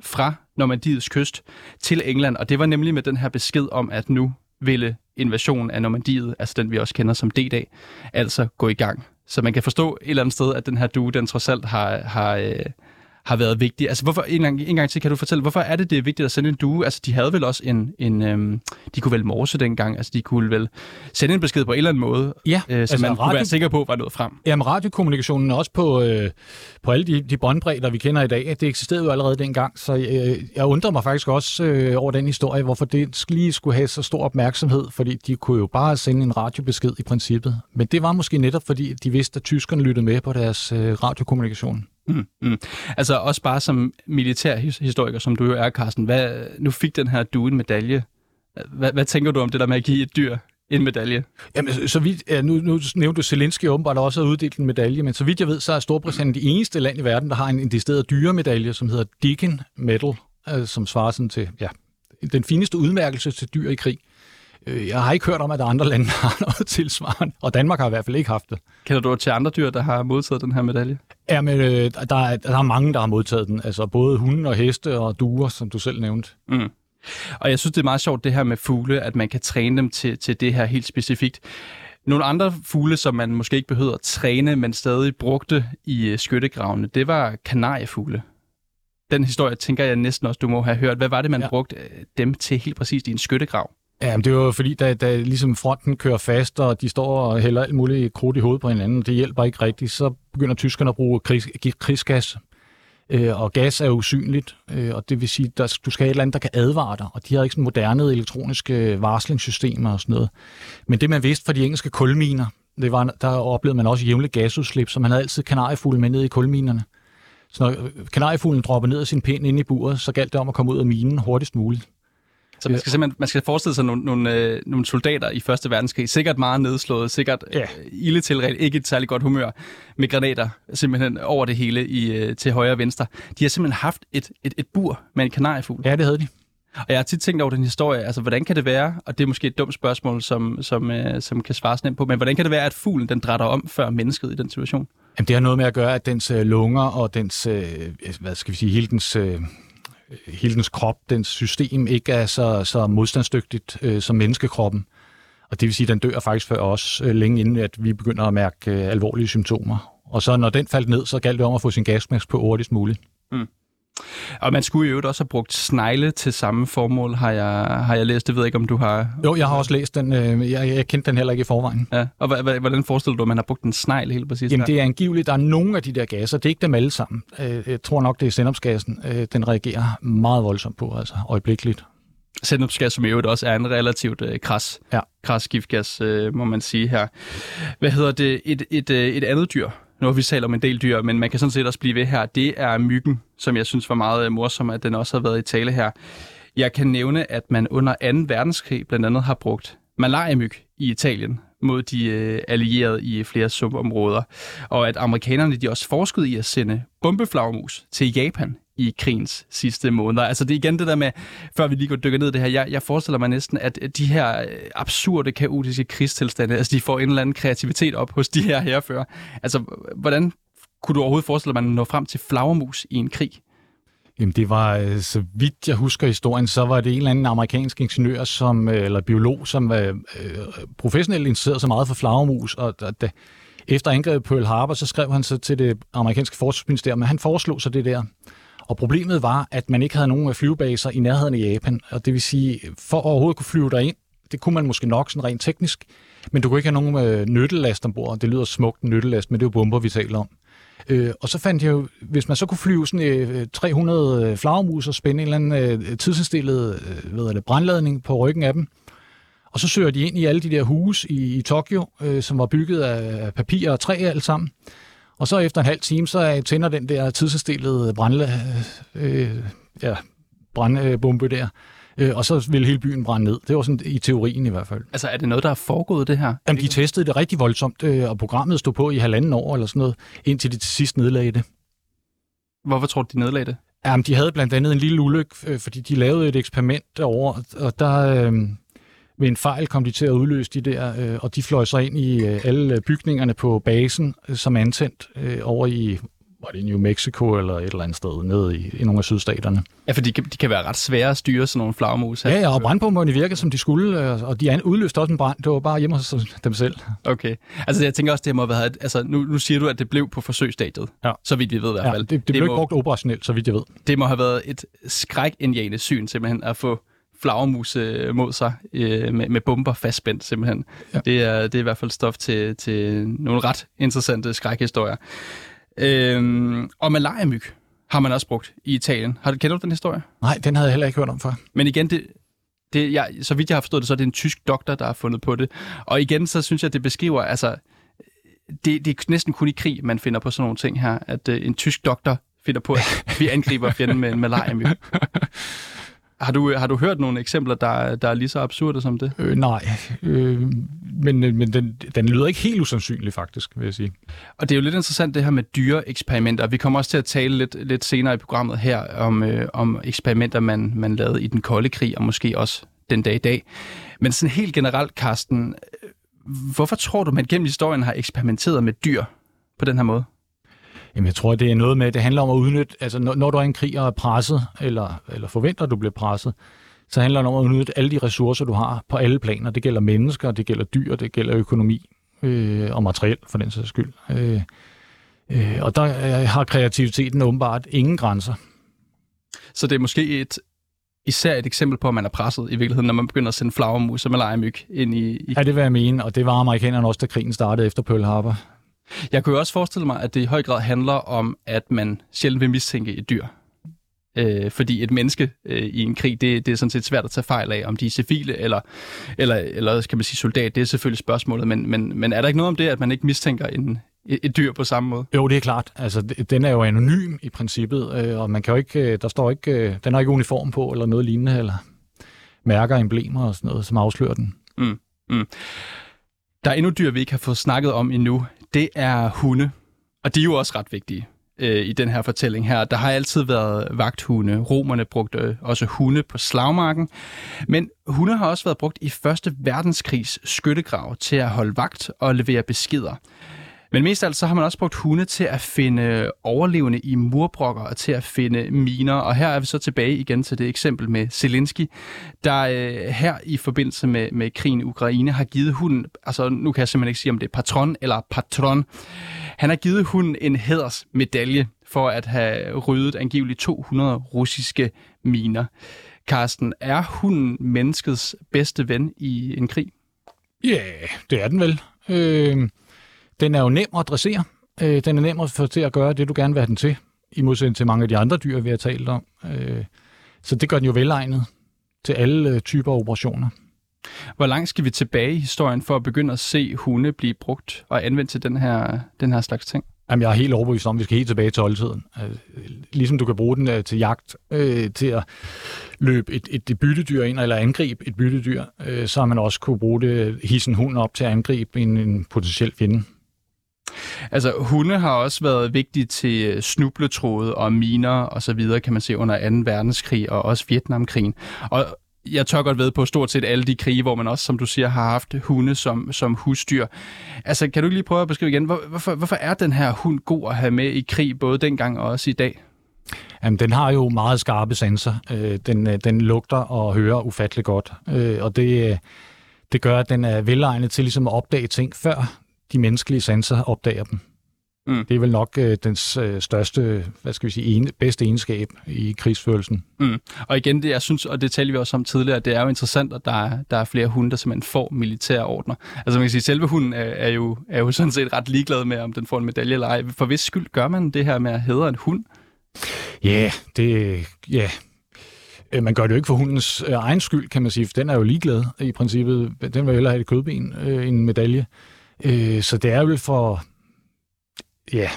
fra Normandiets kyst til England, og det var nemlig med den her besked om, at nu ville invasion af Normandiet, altså den vi også kender som D-dag, altså gå i gang. Så man kan forstå et eller andet sted, at den her due, den trods alt har, har, øh, har været vigtig. Altså, hvorfor, en gang, en gang til kan du fortælle, hvorfor er det, det er vigtigt at sende en due? Altså, de havde vel også en, en øhm, de kunne vel morse dengang, altså de kunne vel sende en besked på en eller anden måde, Ja, øh, så altså, man kunne radio- være sikker på, var noget frem. Jamen, radiokommunikationen også på, øh, på alle de, de båndbredder, vi kender i dag. Det eksisterede jo allerede dengang, så øh, jeg undrer mig faktisk også øh, over den historie, hvorfor det lige skulle have så stor opmærksomhed, fordi de kunne jo bare sende en radiobesked i princippet. Men det var måske netop, fordi de vidste, at tyskerne lyttede med på deres øh, radiokommunikation. Mm, mm. Altså også bare som militærhistoriker, som du jo er, Carsten, hvad, nu fik den her due en medalje. Hvad, hvad tænker du om det der med at give et dyr en medalje? Jamen, så- vidt, ja, nu, nu nævnte du Zelensky åbenbart også har uddelt en medalje, men så vidt jeg ved, så er Storbritannien det eneste land i verden, der har en, en decideret dyremedalje, som hedder Deacon Medal, øh, som svarer sådan til ja, den fineste udmærkelse til dyr i krig. Øh, Jeg har ikke hørt om, at der andre lande [LAUGHS] har noget tilsvarende, og Danmark har i hvert fald ikke haft det. Kender du til andre dyr, der har modtaget den her medalje? Ja, men øh, der, er, der er mange, der har modtaget den, altså både hunde og heste og duer, som du selv nævnte. Mm. Og jeg synes, det er meget sjovt, det her med fugle, at man kan træne dem til, til det her helt specifikt. Nogle andre fugle, som man måske ikke behøver at træne, men stadig brugte i øh, skyttegravene, det var kanariefugle. Den historie tænker jeg næsten også, du må have hørt. Hvad var det, man ja. Brugte øh, dem til helt præcist i en skyttegrav? Ja, men det er jo fordi, da, da ligesom fronten kører fast, og de står og hælder alt muligt krudt i hovedet på hinanden, det hjælper ikke rigtigt, så begynder tyskerne at bruge krigs, krigsgas. Øh, og gas er usynligt, øh, og det vil sige, at du skal have et eller andet, der kan advare dig, og de har ikke sådan moderne elektroniske øh, varslingssystemer og sådan noget. Men det, man vidste fra de engelske kulminer, det var, der oplevede man også jævnligt gasudslip, så man havde altid kanariefugle med ned i kulminerne. Så når øh, kanariefuglen dropper ned af sin pind ind i buret, så galt det om at komme ud af minen hurtigst muligt. Så man skal simpelthen man skal forestille sig nogle, nogle, øh, nogle soldater i Første Verdenskrig, sikkert meget nedslået, sikkert Ja. ja. ilde tilret, ikke et særligt godt humør, med granater simpelthen over det hele i, øh, til højre og venstre. De har simpelthen haft et, et, et bur med en kanariefugl. Ja, det havde de. Og jeg har tit tænkt over den historie, altså hvordan kan det være, og det er måske et dumt spørgsmål, som, som, øh, som kan svares nemt på, men hvordan kan det være, at fuglen den drætter om før mennesket i den situation? Jamen, det har noget med at gøre, at dens øh, lunger og dens, øh, hvad skal vi sige, hele dens, øh, Øh, hele dens krop, dens system ikke er så, så modstandsdygtigt øh, som menneskekroppen. Og det vil sige, at den dør faktisk før os, øh, længe inden at vi begynder at mærke øh, alvorlige symptomer. Og så når den faldt ned, så galt det om at få sin gasmask på hurtigst muligt. Mm. Og man skulle jo øvrigt også have brugt snegle til samme formål, har jeg, har jeg læst. Det ved jeg ikke, om du har... Jo, jeg har også læst den. Øh, jeg, jeg kendte den heller ikke i forvejen. Ja. Og hvordan forestiller du, at man har brugt en snegl helt præcis Jamen, her? det er angiveligt, der er nogle af de der gasser, det er ikke dem alle sammen. Øh, Jeg tror nok, det er sendopsgassen, øh, den reagerer meget voldsomt på, altså øjeblikkeligt. Sendupsgas, som i øvrigt også er en relativt øh, kras, Ja. kras giftgas, øh, må man sige her. Hvad hedder det? Et, et, øh, et andet dyr. Nu har vi talt om en del dyr, men man kan sådan set også blive ved her. Det er myggen, som jeg synes var meget øh, morsom, at den også har været i tale her. Jeg kan nævne, at man under 2. verdenskrig blandt andet har brugt malariamyg i Italien mod de øh, allierede i flere sumpområder, og at amerikanerne de også forskede i at sende bombeflagmus til Japan i krigens sidste måneder. Altså det er igen det der med, før vi lige går dykker ned i det her, jeg, jeg forestiller mig næsten, at de her øh, absurde, kaotiske krigstilstande, altså de får en eller anden kreativitet op hos de her herrefører. Altså hvordan kunne du overhovedet forestille dig, at man når frem til flagermus i en krig? Jamen det var, øh, så vidt jeg husker historien, så var det en eller anden amerikansk ingeniør, som, øh, eller biolog, som var øh, professionelt interesseret så meget for flagermus, og da, efter angrebet på Pearl Harbor, så skrev han så til det amerikanske forsvarsministerium, men han foreslog så det der. Og problemet var, at man ikke havde nogen flyvebaser i nærheden af Japan, og det vil sige, for at overhovedet kunne flyve derind, det kunne man måske nok sådan rent teknisk, men du kunne ikke have nogen øh, nyttelast ombord. Det lyder smukt, nyttelast, men det er jo bomber, vi taler om. Øh, og så fandt jeg jo, hvis man så kunne flyve sådan øh, 300 øh, flagermus og spænde en eller anden øh, tidsindstillet øh, hvad er det, brandladning på ryggen af dem, og så søger de ind i alle de der huse i, i Tokyo, øh, som var bygget af papir og træ alt sammen. Og så efter en halv time, så tænder den der tidsindstillede brandla, øh, ja, brandbombe der, øh, og så ville hele byen brænde ned. Det var sådan i teorien i hvert fald. Altså er det noget, der er foregået det her? Jamen, de testede det rigtig voldsomt, øh, og programmet stod på i halvanden år eller sådan noget, indtil de til sidst nedlagde det. Hvorfor tror du, de nedlagde det? Jamen, de havde blandt andet en lille ulykke, øh, fordi de lavede et eksperiment derovre, og der øh, ved en fejl kom de til at udløse de der, øh, og de fløj så ind i øh, alle bygningerne på basen øh, som antændt øh, over i var det New Mexico eller et eller andet sted nede i, i nogle af sydstaterne. Ja, for de kan, de kan være ret svære at styre, sådan nogle flagmus her. Ja, ja, og brandbomberne virkede, som de skulle, øh, og de udløste også en brand. Det var bare hjemme hos dem selv. Okay. Altså, jeg tænker også, det må have været... Altså, nu, nu siger du, at det blev på forsøgsstadiet. Ja. Så vidt vi ved i hvert Ja, fald. det, det, det blev må, ikke brugt operationelt, så vidt jeg ved. det må have været et skrækindjagende syn, simpelthen, at få flagermus øh, mod sig øh, med, med bomber fastspændt, simpelthen. Ja. Det, er, det er i hvert fald stof til, til nogle ret interessante skrækhistorier. Øhm, og malariamyg har man også brugt i Italien. Har du kender du den historie? Nej, den havde jeg heller ikke hørt om før. Men igen, det, det, jeg, så vidt jeg har forstået det, så er det en tysk doktor, der har fundet på det. Og igen, så synes jeg, det beskriver, altså, det, det er næsten kun i krig, man finder på sådan nogle ting her, at øh, en tysk doktor finder på, at vi angriber fjenden med en malariamyg. [LAUGHS] Har du, har du hørt nogle eksempler, der, der er lige så absurde som det? Øh, nej, øh, men, men den, den lyder ikke helt usandsynlig faktisk, vil jeg sige. Og det er jo lidt interessant det her med dyre-eksperimenter. Vi kommer også til at tale lidt, lidt senere i programmet her om, øh, om eksperimenter, man, man lavede i den kolde krig, og måske også den dag i dag. Men sådan helt generelt, Carsten, øh, hvorfor tror du, man gennem historien har eksperimenteret med dyr på den her måde? Jamen, jeg tror, det er noget med, det handler om at udnytte, altså når, når du er en krig og er presset, eller, eller forventer, at du bliver presset, så handler det om at udnytte alle de ressourcer, du har på alle planer. Det gælder mennesker, det gælder dyr, det gælder økonomi øh, og materiel, for den sags skyld. Øh, øh, og der øh, har kreativiteten åbenbart ingen grænser. Så det er måske et, især et eksempel på, at man er presset i virkeligheden, når man begynder at sende flagermus og malariamyg ind i, i Ja, det vil jeg mene, og det var amerikanerne også, da krigen startede efter Pearl Harbor. Jeg kunne jo også forestille mig, at det i høj grad handler om, at man sjældent vil mistænke et dyr. Øh, fordi et menneske øh, i en krig, det, det er sådan set svært at tage fejl af, om de er civile eller, eller, eller skal man sige soldat. Det er selvfølgelig spørgsmålet, men, men, men er der ikke noget om det, at man ikke mistænker en, et, dyr på samme måde? Jo, det er klart. Altså, den er jo anonym i princippet, øh, og man kan jo ikke, øh, der står ikke, øh, den har ikke uniform på, eller noget lignende, eller mærker, emblemer og sådan noget, som afslører den. Der er endnu dyr, vi ikke har fået snakket om endnu. Det er hunde, og de er jo også ret vigtige øh, i den her fortælling her. Der har altid været vagthunde. Romerne brugte øh, også hunde på slagmarken. Men hunde har også været brugt i Første Verdenskrigs skyttegrav til at holde vagt og levere beskeder. Men mest af alt så har man også brugt hunde til at finde overlevende i murbrokker og til at finde miner. Og her er vi så tilbage igen til det eksempel med Zelensky, der øh, her i forbindelse med, med krigen i Ukraine har givet hunden, altså nu kan jeg simpelthen ikke sige, om det er patron eller patron, han har givet hunden en hædersmedalje for at have ryddet angiveligt 200 russiske miner. Carsten, er hunden menneskets bedste ven i en krig? Ja, yeah, det er den vel. Øh, den er jo nem at dressere. Øh, den er nem at få til at gøre det, du gerne vil have den til, i modsætning til mange af de andre dyr, vi har talt om. Øh, så det gør den jo velegnet til alle øh, typer operationer. Hvor langt skal vi tilbage i historien for at begynde at se hunde blive brugt og anvendt til den her, den her slags ting? Jamen, jeg er helt overbevist om, at vi skal helt tilbage til oldtiden. Øh, Ligesom du kan bruge den øh, til jagt, øh, til at løbe et, et, et byttedyr ind, eller angribe et byttedyr, øh, så har man også kunne bruge det, hisse en hund op til at angribe en, en potentiel fjende. Altså, hunde har også været vigtige til øh, snubletråde og miner og så videre, kan man se, under 2. verdenskrig og også Vietnamkrigen. Og jeg tør godt ved på stort set alle de krige, hvor man også, som du siger, har haft hunde som, som husdyr. Altså, kan du lige prøve at beskrive igen, hvor, hvorfor, hvorfor er den her hund god at have med i krig, både dengang og også i dag? Jamen, den har jo meget skarpe sanser. Øh, den, øh, den lugter og hører ufattelig godt, øh, og det, øh, det gør, at den er velegnet til ligesom at opdage ting, før de menneskelige sanser opdager dem. Mm. Det er vel nok øh, dens øh, største, hvad skal vi sige, ene, bedste egenskab i krigsførelsen. Mm. Og igen, det jeg synes, og det talte vi også om tidligere, det er jo interessant, at der er, der er flere hunde, der simpelthen får militære ordner. Altså man kan sige, selve hunden er, er, jo, er jo sådan set ret ligeglad med, om den får en medalje eller ej. For hvis skyld gør man det her med at hedre en hund? Ja, yeah, det... Ja. Yeah. Man gør det jo ikke for hundens øh, egen skyld, kan man sige, for den er jo ligeglad i princippet. Den vil hellere have et kødben øh, en medalje. Øh, så det er vel for ja,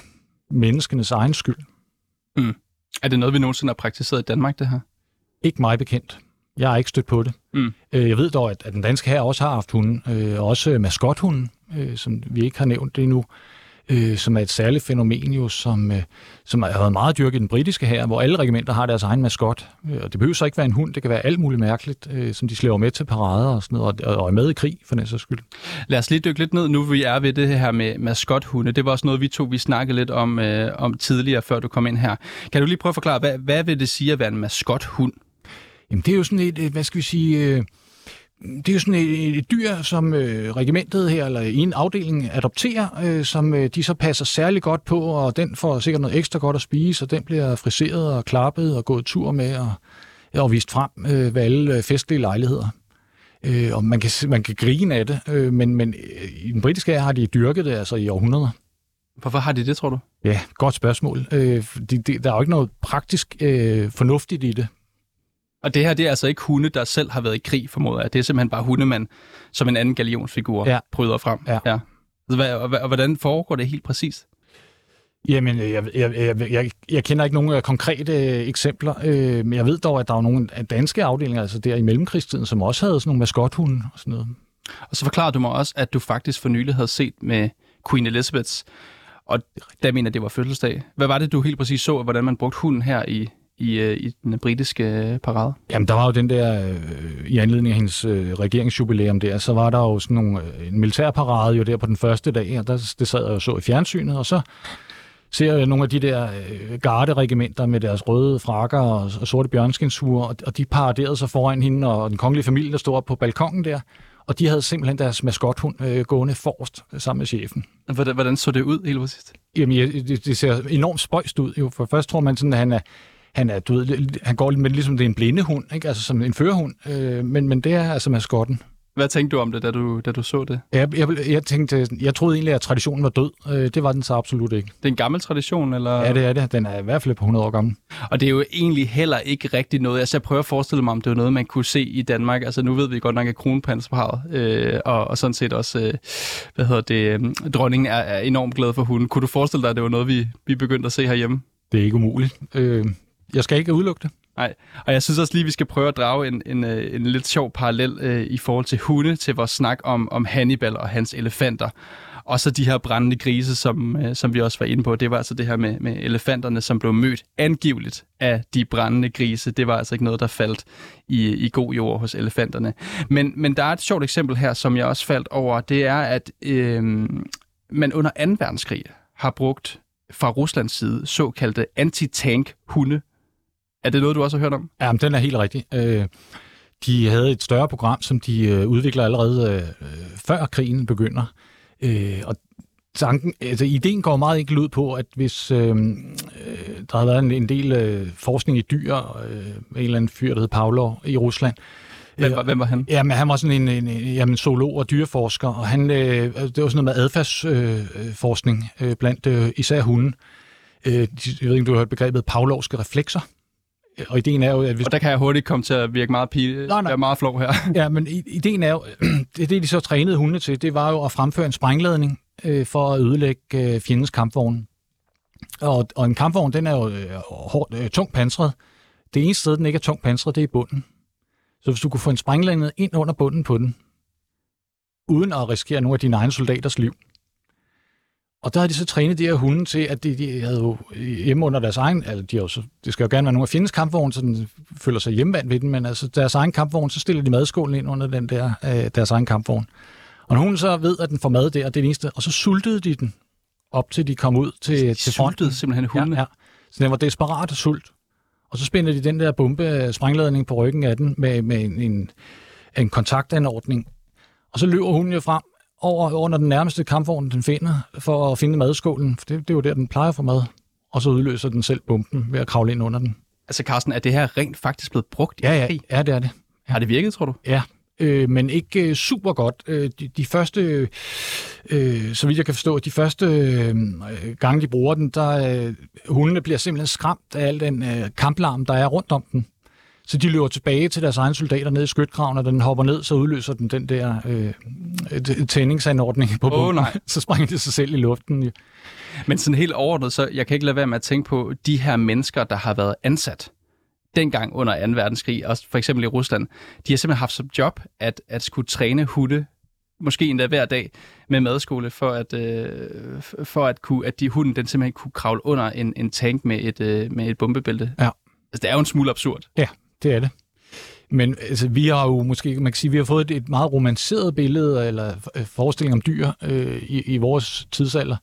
menneskenes egen skyld. Er det noget, vi nogensinde har praktiseret i Danmark, det her? Ikke mig bekendt. Jeg har ikke stødt på det. Mm. Øh, jeg ved dog, at, at den danske her også har haft hunden, øh, også maskothunden, øh, som vi ikke har nævnt det endnu. Øh, som er et særligt fænomen jo, som, øh, som har været meget dyrket i den britiske her, hvor alle regimenter har deres egen maskot. Øh, og det behøver så ikke være en hund, det kan være alt muligt mærkeligt, øh, som de slæver med til parader og sådan noget, og, og er med i krig for den sags skyld. Lad os lige dykke lidt ned, nu vi er ved det her med maskothunde. Det var også noget, vi to vi snakkede lidt om, øh, om tidligere, før du kom ind her. Kan du lige prøve at forklare, hvad, hvad vil det sige at være en maskothund? Jamen, det er jo sådan et, et hvad skal vi sige... Øh, det er jo sådan et, et dyr, som øh, regimentet her, eller en afdeling, adopterer, øh, som øh, de så passer særlig godt på, og den får sikkert noget ekstra godt at spise, og den bliver friseret og klappet og gået tur med og, og vist frem øh, ved alle øh, festlige lejligheder. Øh, og man kan, man kan grine af det, øh, men, men øh, i den britiske her har de dyrket det altså i århundreder. Hvorfor har de det, tror du? Ja, godt spørgsmål. Øh, de, de, der er jo ikke noget praktisk øh, fornuftigt i det. Og det her, det er altså ikke hunde, der selv har været i krig, formoder jeg. Det er simpelthen bare hunde, man som en anden galionsfigur ja. bryder frem. Ja. ja. Hvad, og, og hvordan foregår det helt præcist? Jamen, jeg, jeg, jeg, jeg, jeg kender ikke nogen konkrete øh, eksempler, øh, men jeg ved dog, at der var nogle danske afdelinger, altså der i mellemkrigstiden, som også havde sådan nogle maskothunde og sådan noget. Og så forklarer du mig også, at du faktisk for nylig havde set med Queen Elizabeths, og der mener, det var fødselsdag. Hvad var det, du helt præcis så, hvordan man brugte hunden her i, i, øh, i den britiske øh, parade? Jamen, der var jo den der, øh, i anledning af hendes øh, regeringsjubilæum der, så var der jo sådan nogle, øh, en militærparade jo der på den første dag, og der, det sad jeg jo så i fjernsynet, og så ser jeg nogle af de der øh, garderegimenter med deres røde frakker og, og sorte bjørnskinshuer, og, og de paraderede sig foran hende og den kongelige familie, der stod på balkongen der, og de havde simpelthen deres maskothund øh, gående forrest sammen med chefen. Hvordan, hvordan så det ud helt præcist? Jamen, det, det ser enormt spøjst ud. Jo. For først tror man sådan, at han er, han, er, ved, han går med ligesom det er en blindehund, ikke? altså som en førerhund, øh, men, men det er altså maskotten. Hvad tænkte du om det, da du, da du så det? Jeg, jeg, jeg tænkte, jeg troede egentlig, at traditionen var død. Øh, det var den så absolut ikke. Det er en gammel tradition, eller? Ja, det er det. Den er i hvert fald på 100 år gammel. Og det er jo egentlig heller ikke rigtig noget. Altså, jeg prøver at forestille mig, om det er noget, man kunne se i Danmark. Altså, nu ved vi godt nok, at kronprinsparet, øh, og, og sådan set også, øh, hvad hedder det, øh, dronningen er, er enormt glad for hunden. Kunne du forestille dig, at det var noget, vi, vi begyndte at se herhjemme? Det er ikke umuligt. Øh, jeg skal ikke udelukke det. Nej, og jeg synes også lige, vi skal prøve at drage en, en, øh, en lidt sjov parallel øh, i forhold til hunde, til vores snak om, om Hannibal og hans elefanter. Og så de her brændende grise, som, øh, som vi også var inde på. Det var altså det her med, med elefanterne, som blev mødt angiveligt af de brændende grise. Det var altså ikke noget, der faldt i, i god jord hos elefanterne. Men, men der er et sjovt eksempel her, som jeg også faldt over. Det er, at øh, man under 2. verdenskrig har brugt fra Ruslands side såkaldte anti-tank-hunde er det noget, du også har hørt om? Ja, men den er helt rigtig. Øh, de havde et større program, som de øh, udvikler allerede øh, før krigen begynder. Øh, og tanken, altså ideen går meget enkelt ud på, at hvis øh, øh, der har været en, en del øh, forskning i dyr, øh, en eller anden fyr, der hed Pavlov i Rusland, Hvem var, hvem var han? Jamen, han var sådan en, en, en jamen, zoolog og dyreforsker, og han, øh, det var sådan noget med adfærdsforskning øh, øh, blandt øh, især hunden. Øh, jeg ved ikke, om du har hørt begrebet pavlovske reflekser. Og ideen er jo, at hvis... Og der kan jeg hurtigt komme til at virke meget pige. Nej, nej. Jeg er meget flov her. ja, men ideen er jo, [CLEARS THROAT] det, det de så trænede hundene til, det var jo at fremføre en sprængladning øh, for at ødelægge øh, fjendens kampvogn. Og, og en kampvogn, den er jo øh, hårdt, øh, tungt pansret. Det eneste sted, den ikke er tungt pansret, det er i bunden. Så hvis du kunne få en sprængladning ind under bunden på den, uden at risikere nogle af dine egne soldaters liv, og der har de så trænet de her hunde til, at de, de havde jo hjemme under deres egen, altså de har jo så, det skal jo gerne være nogle af fjendens kampvogne, så den føler sig hjemmevandt ved den, men altså deres egen kampvogn, så stiller de madskålen ind under den der, øh, deres egen kampvogn. Og når hunden så ved, at den får mad der, det er det eneste, og så sultede de den op til de kom ud til, de til fronten. simpelthen hunden? Ja, ja. Så den var desperat og sult. Og så spænder de den der bombe sprængladning på ryggen af den med, med en, en, en kontaktanordning. Og så løber hunden jo frem over under den nærmeste kampvogn, den finder, for at finde madskålen. For det, det er jo der, den plejer for mad. Og så udløser den selv bomben ved at kravle ind under den. Altså Carsten, er det her rent faktisk blevet brugt ja, ja, ja, det er det. Ja. Har det virket, tror du? Ja, øh, men ikke øh, super godt. Øh, de, de første, øh, så vidt jeg kan forstå, de første øh, gange, de bruger den, der øh, hundene bliver simpelthen skræmt af al den øh, kamplarm, der er rundt om den. Så de løber tilbage til deres egne soldater ned i skytgraven, og den hopper ned, så udløser den den der øh, tændingsanordning på oh, nej. [LAUGHS] Så springer det sig selv i luften. Men sådan helt overordnet, så jeg kan ikke lade være med at tænke på de her mennesker, der har været ansat dengang under 2. verdenskrig, også for eksempel i Rusland, de har simpelthen haft som job at, at skulle træne hunde måske endda hver dag med madskole, for at, øh, for at, kunne, at de hunden den simpelthen kunne kravle under en, en tank med et, øh, med et bombebælte. Ja. Altså, det er jo en smule absurd. Ja, det er det. Men altså, vi har jo måske, man kan sige, vi har fået et, et meget romanseret billede eller forestilling om dyr øh, i, i vores tidsalder.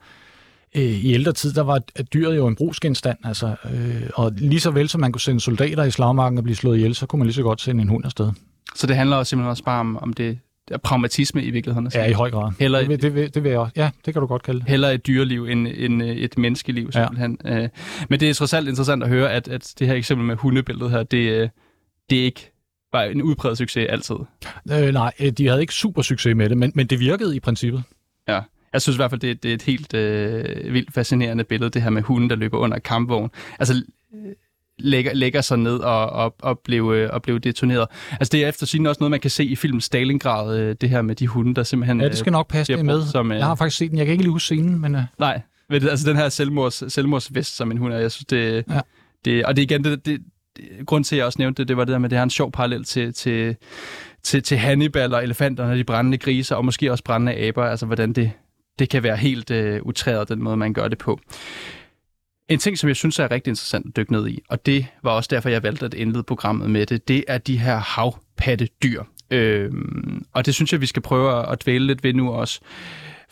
Øh, I ældre tid, der var dyret jo en brugsgenstand, altså, øh, og lige så vel som man kunne sende soldater i slagmarken og blive slået ihjel, så kunne man lige så godt sende en hund afsted. Så det handler også simpelthen også bare om, om det pragmatisme i virkeligheden. Ja, i høj grad. Heller, det, vil, det, vil, det vil jeg også. Ja, det kan du godt kalde det. Heller et dyreliv end, end et menneskeliv, simpelthen. Ja. Men det er trods alt interessant at høre, at, at det her eksempel med hundebilledet her, det, det er ikke var en udpræget succes altid. Øh, nej, de havde ikke super succes med det, men, men det virkede i princippet. Ja, jeg synes i hvert fald, det, er, det er et helt øh, vildt fascinerende billede, det her med hunden, der løber under kampvogn. Altså, lægger, lægger sig ned og, og, og, blev, øh, og blev detoneret. Altså det er efter også noget, man kan se i filmen Stalingrad, øh, det her med de hunde, der simpelthen... Ja, det skal nok passe det med. Som, jeg har faktisk set den, jeg kan ikke lige huske scenen, men... Nej, altså den her selvmords, selvmordsvest, som en hund er, jeg synes, det... Ja. det og det igen, det, det, grund til, at jeg også nævnte det, det var det der med, at det har en sjov parallel til, til, til, til Hannibal og elefanterne, de brændende griser, og måske også brændende aber, altså hvordan det, det kan være helt øh, utræret, den måde, man gør det på. En ting, som jeg synes er rigtig interessant at dykke ned i, og det var også derfor, jeg valgte at indlede programmet med det, det er de her havpattedyr. Øhm, og det synes jeg, vi skal prøve at dvæle lidt ved nu også.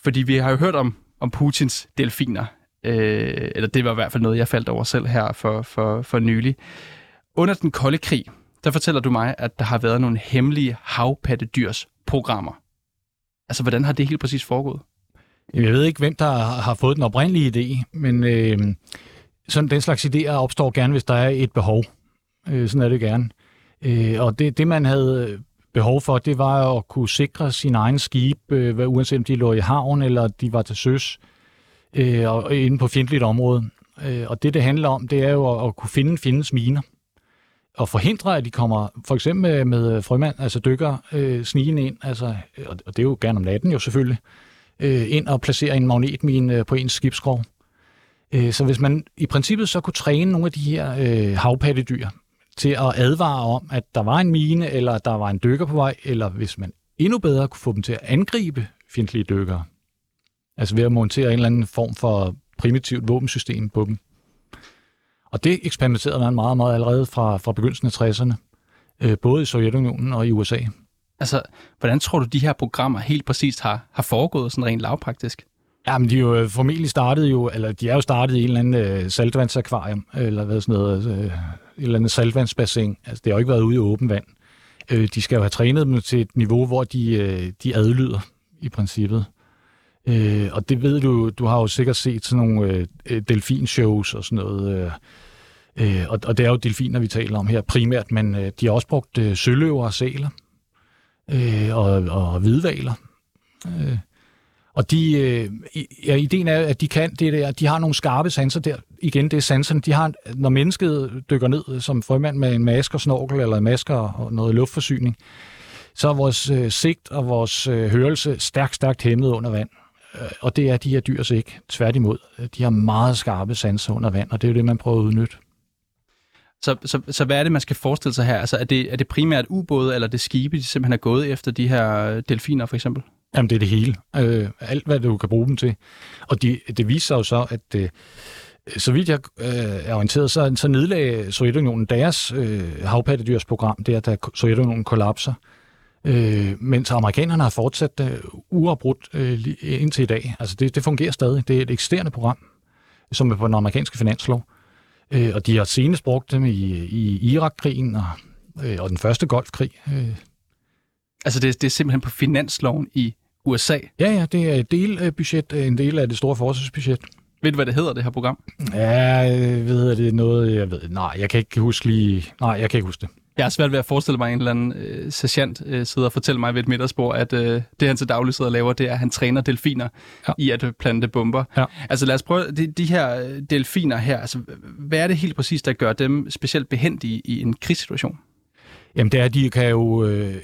Fordi vi har jo hørt om, om Putins delfiner. Øh, eller det var i hvert fald noget, jeg faldt over selv her for, for, for nylig. Under den kolde krig, der fortæller du mig, at der har været nogle hemmelige havpattedyrs programmer. Altså, hvordan har det helt præcis foregået? Jeg ved ikke, hvem der har fået den oprindelige idé, men øh, sådan den slags idéer opstår gerne, hvis der er et behov. Øh, sådan er det gerne. Øh, og det, det, man havde behov for, det var at kunne sikre sin egen skib, øh, uanset om de lå i havn eller de var til søs, øh, og inde på fjendtligt område. Øh, og det, det handler om, det er jo at, at kunne finde fjendens miner at forhindre, at de kommer for eksempel med frømand, altså dykker øh, snigen ind, altså, øh, og det er jo gerne om natten jo selvfølgelig, øh, ind og placere en magnetmine øh, på ens skibskrog. Øh, så hvis man i princippet så kunne træne nogle af de her øh, havpattedyr til at advare om, at der var en mine, eller at der var en dykker på vej, eller hvis man endnu bedre kunne få dem til at angribe fjendtlige dykkere. Altså ved at montere en eller anden form for primitivt våbensystem på dem. Og det eksperimenterede man meget, meget allerede fra, fra begyndelsen af 60'erne, øh, både i Sovjetunionen og i USA. Altså, hvordan tror du, de her programmer helt præcist har, har foregået sådan rent lavpraktisk? Jamen, de er jo øh, formentlig startet jo, eller de er jo startet i en eller anden øh, saltvandsakvarium, eller hvad sådan noget, øh, et eller andet saltvandsbassin. Altså, det har jo ikke været ude i åben vand. Øh, de skal jo have trænet dem til et niveau, hvor de, øh, de adlyder i princippet. Øh, og det ved du, du har jo sikkert set sådan nogle øh, øh, delfinshows og sådan noget. Øh, øh, og, og det er jo delfiner, vi taler om her primært, men øh, de har også brugt øh, søløver og sæler øh, og, og hvidvaler. Øh, og de, øh, ja, ideen er, at de kan det der, de har nogle skarpe sanser der. Igen, det er sanserne. De har, når mennesket dykker ned som frømand med en maske og snorkel, eller en maske og noget luftforsyning, så er vores øh, sigt og vores øh, hørelse stærkt, stærkt hæmmet under vand. Øh, og det er de her dyrs ikke. Tværtimod. De har meget skarpe sanser under vand, og det er jo det, man prøver at udnytte. Så, så, så hvad er det, man skal forestille sig her? Altså, er det, er det primært ubåde, eller det skibe, de simpelthen er gået efter de her delfiner, for eksempel? Jamen, det er det hele. Øh, alt, hvad du kan bruge dem til. Og de, det viser sig jo så, at øh, så vidt jeg øh, er orienteret, så, så nedlagde Sovjetunionen deres øh, havpattedyrsprogram, der da Sovjetunionen kollapser. Øh, mens amerikanerne har fortsat øh, uafbrudt øh, indtil i dag. Altså det, det fungerer stadig. Det er et eksisterende program, som er på den amerikanske finanslov. Øh, og de har senest brugt dem i, i Irak-krigen og, øh, og den første golfkrig. Øh. Altså det, det er simpelthen på finansloven i USA? Ja, ja, det er et delbudget, en del af det store forsvarsbudget. Ved du, hvad det hedder, det her program? Ja, jeg ved, det er noget, jeg ved. Nej, jeg kan ikke huske lige... Nej, jeg kan ikke huske det. Jeg har svært ved at forestille mig, at en eller anden øh, sergeant øh, sidder og fortæller mig ved et middagsbord, at øh, det, han til daglig sidder og laver, det er, at han træner delfiner ja. i at plante bomber. Ja. Altså lad os prøve, de, de her øh, delfiner her, altså, hvad er det helt præcis, der gør dem specielt behendige i en krigssituation? Jamen det er, de kan jo... Øh,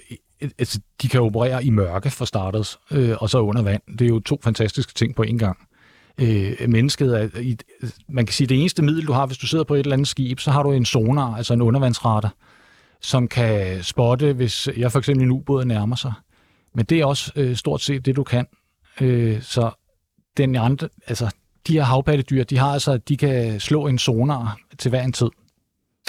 altså, de kan operere i mørke for startet, øh, og så under vand. Det er jo to fantastiske ting på en gang. Øh, mennesket er, i, man kan sige, det eneste middel, du har, hvis du sidder på et eller andet skib, så har du en sonar, altså en undervandsradar, som kan spotte, hvis jeg for eksempel en ubåd nærmer sig. Men det er også øh, stort set det, du kan. Øh, så den andre, altså, de her havpattedyr, de har altså, de kan slå en sonar til hver en tid.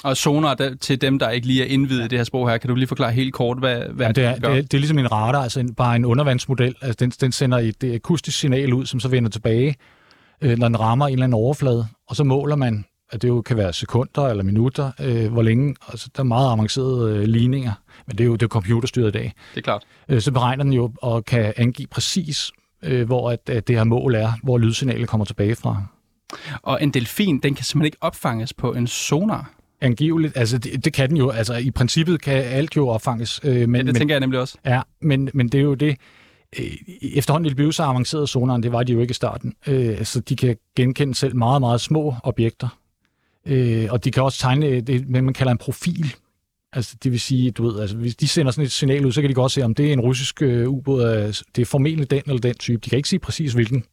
Og sonar der, til dem, der ikke lige er indvidet i det her sprog her, kan du lige forklare helt kort, hvad, hvad Ja, det, er, det, er, det er ligesom en radar, altså en, bare en undervandsmodel. Altså den, den sender et, et akustisk signal ud, som så vender tilbage, øh, når den rammer en eller anden overflade, og så måler man, at det jo kan være sekunder eller minutter, øh, hvor længe, altså der er meget avancerede øh, ligninger, men det er jo det er computerstyret i dag. Det er klart. Øh, så beregner den jo og kan angive præcis, øh, hvor at, at det her mål er, hvor lydsignalet kommer tilbage fra. Og en delfin, den kan simpelthen ikke opfanges på en sonar. Angiveligt, altså det, det kan den jo, altså i princippet kan alt jo opfanges, øh, men, Men, det men, tænker jeg nemlig også. Ja, men, men det er jo det. øh, Efterhånden vil det blive så avanceret sonaren, det var de jo ikke i starten. Øh, så de kan genkende selv meget, meget små objekter. Øh, og de kan også tegne øh, det, hvad man kalder en profil. Altså, det vil sige, du ved, altså, hvis de sender sådan et signal ud, så kan de godt se, om det er en russisk øh, ubåd. Øh, det er formentlig den eller den type. De kan ikke sige præcis, hvilken.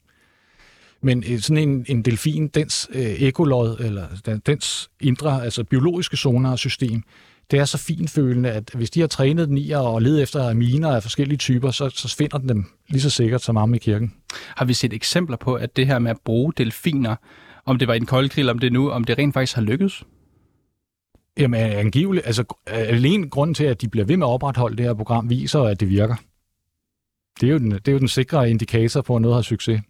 Men øh, sådan en, en delfin, dens øh, ekolod, eller altså, den, dens indre, altså biologiske sonarsystem, det er så finfølende, at hvis de har trænet den i at lede efter miner af forskellige typer, så, så finder den dem lige så sikkert som ham i kirken. Har vi set eksempler på, at det her med at bruge delfiner, om det var i den kolde krig, eller om det nu, om det rent faktisk har lykkes? Jamen angiveligt, altså alene grunden til, at de bliver ved med at opretholde det her program, viser, at det virker. Det er jo den, det er jo den sikre indikator på, at noget har succes.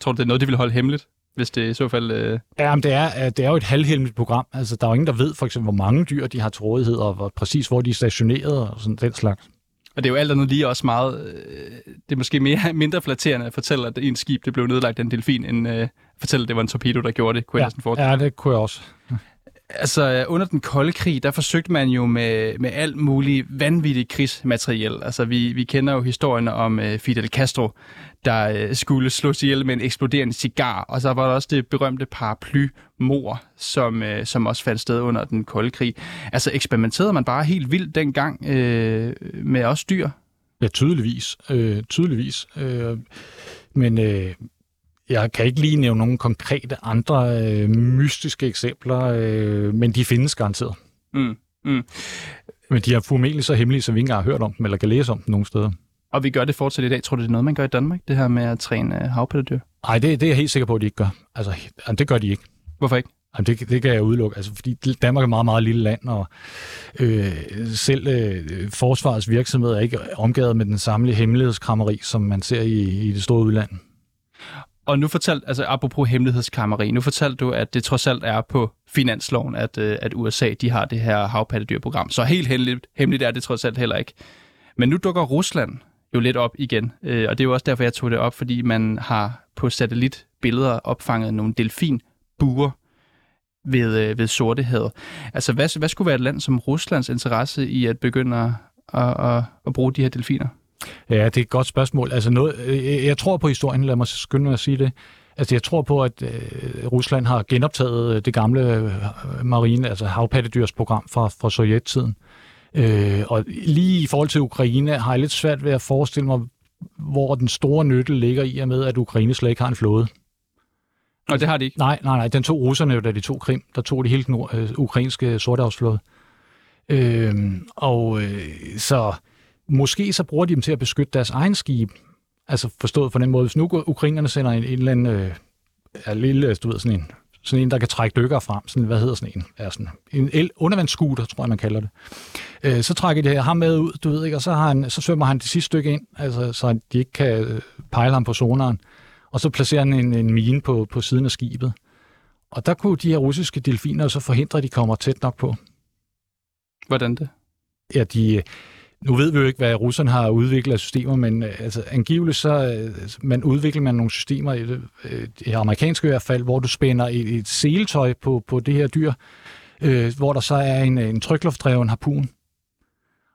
Tror du, det er noget, de vil holde hemmeligt, hvis det i så fald... Øh... Ja, men det er, det er jo et halvhemmeligt program. Altså, der er jo ingen, der ved for eksempel, hvor mange dyr de har til rådighed, og hvor, præcis hvor de er stationeret og sådan den slags. Og det er jo alt andet lige også meget... Øh, det er måske mere, [LAUGHS] mindre flatterende at fortælle, at en skib det blev nedlagt af en delfin, end øh, fortælle, at det var en torpedo, der gjorde det, kunne jeg Ja, næsten forestille ja, det kunne jeg også. [LAUGHS] Altså, under den kolde krig, der forsøgte man jo med, med alt muligt vanvittigt krigsmateriel. Altså, vi, vi kender jo historien om uh, Fidel Castro, der uh, skulle slås ihjel med en eksploderende cigar. Og så var der også det berømte paraply-mor, som, uh, som også fandt sted under den kolde krig. Altså, eksperimenterede man bare helt vildt dengang uh, med os dyr? Ja, tydeligvis. Øh, tydeligvis. Øh, men øh, jeg kan ikke lige nævne nogle konkrete andre øh, mystiske eksempler, øh, men de findes garanteret. Mm. Mm. Men de er formentlig så hemmelige, så vi ikke engang har hørt om dem, eller kan læse om dem nogen steder. Og vi gør det fortsat i dag. Tror du, det er noget, man gør i Danmark, det her med at træne uh, havpattedyr? Nej, det, det er jeg helt sikker på, at de ikke gør. Altså, det gør de ikke. Hvorfor ikke? Jamen, det, det kan jeg udelukke, altså, fordi Danmark er et meget, meget lille land, og øh, selv øh, forsvarets virksomhed er ikke omgivet med den samme hemmelighedskrammeri, som man ser i, i det store udland. Og nu fortalt, altså apropos hemmelighedskammeri, nu fortalte du, at det trods alt er på finansloven, at, øh, at USA de har det her havpattedyrprogram. Så helt hemmeligt, hemmeligt er det trods alt heller ikke. Men nu dukker Rusland jo lidt op igen, øh, og det er jo også derfor, jeg tog det op, fordi man har på satellitbilleder opfanget nogle delfinbuer ved, øh, ved Sortehavet. Altså, hvad, hvad skulle være et land som Ruslands interesse i at begynde at, at, at, at bruge de her delfiner? Ja, det er et godt spørgsmål. Altså noget, øh, jeg tror på historien, lad mig skynde mig at sige det. Altså jeg tror på, at øh, Rusland har genoptaget øh, det gamle øh, marine, altså havpattedyrsprogram fra, fra sovjettiden. Øh, og lige i forhold til Ukraine har jeg lidt svært ved at forestille mig, hvor den store nytte ligger i og med, at Ukraine slet ikke har en flåde. Og det har de ikke. Nej, nej, nej. Den tog russerne jo, da de tog Krim. Der tog de hele den øh, ukrainske sorthavsflåde. Øh, og øh, så måske så bruger de dem til at beskytte deres egen skib. Altså forstået på den måde. Hvis nu ukrainerne sender en, en eller anden øh, ja, lille, du ved, sådan en, sådan en, der kan trække dykker frem. Sådan, hvad hedder sådan en? Ja, sådan en el, undervandsscooter, tror jeg, man kalder det. Øh, så trækker de ham med ud, du ved ikke, og så, har han, så svømmer han det sidste stykke ind, altså, så de ikke kan øh, pejle ham på sonaren. Og så placerer han en, en mine på, på siden af skibet. Og der kunne de her russiske delfiner så forhindre, at de kommer tæt nok på. Hvordan det? Ja, de, nu ved vi jo ikke, hvad russerne har udviklet af systemer, men øh, altså, angiveligt så øh, man udvikler man nogle systemer, i det øh, i amerikanske i hvert fald, hvor du spænder et, et seletøj på, på det her dyr, øh, hvor der så er en, en trykluftdreven harpun.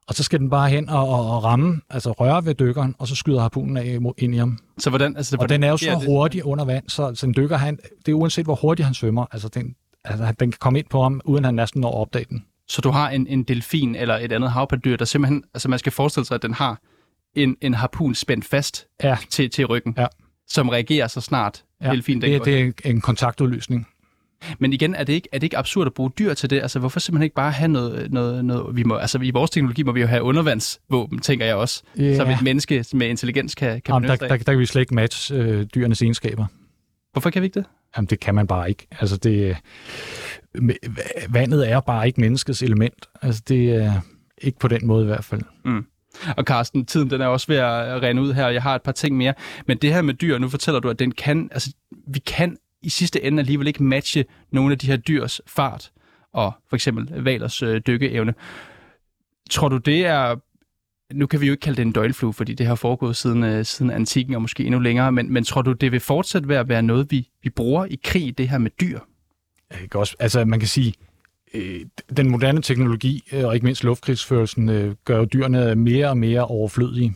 Og så skal den bare hen og, og, og ramme, altså røre ved dykkeren, og så skyder harpunen af ind i ham. Så hvordan, altså, Og hvordan den er jo så det? hurtig under vand, så, så en dykker, han, det er uanset hvor hurtigt han svømmer, altså den, altså den kan komme ind på ham, uden han næsten når at opdage den. Så du har en, en delfin eller et andet havpattedyr, der simpelthen, altså man skal forestille sig, at den har en, en harpun spændt fast Ja, til, til ryggen, Ja. som reagerer så snart ja delfin den det, går. det er en kontaktudløsning. Men igen, er det, ikke, er det ikke absurd at bruge dyr til det? Altså, hvorfor simpelthen ikke bare have noget... noget, noget vi må, altså, i vores teknologi må vi jo have undervandsvåben, tænker jeg også, Ja. som et menneske med intelligens kan, kan Jamen, der, der, der af. kan vi slet ikke matche øh, dyrenes egenskaber. Hvorfor kan vi ikke det? Jamen, det kan man bare ikke. Altså, det, vandet er bare ikke menneskets element. Altså, det er ikke på den måde i hvert fald. Mm. Og Carsten, tiden den er også ved at rende ud her, og jeg har et par ting mere. Men det her med dyr, nu fortæller du, at den kan, altså, vi kan i sidste ende alligevel ikke matche nogle af de her dyrs fart, og for eksempel valers øh, dykkeevne. Tror du, det er... Nu kan vi jo ikke kalde det en døgnflue, fordi det har foregået siden, øh, siden antikken, og måske endnu længere, men, men tror du, det vil fortsat være, være noget, vi, vi bruger i krig, det her med dyr? Ikke også? Altså, man kan sige, øh, den moderne teknologi, øh, og ikke mindst luftkrigsførelsen, øh, gør jo dyrene mere og mere overflødige.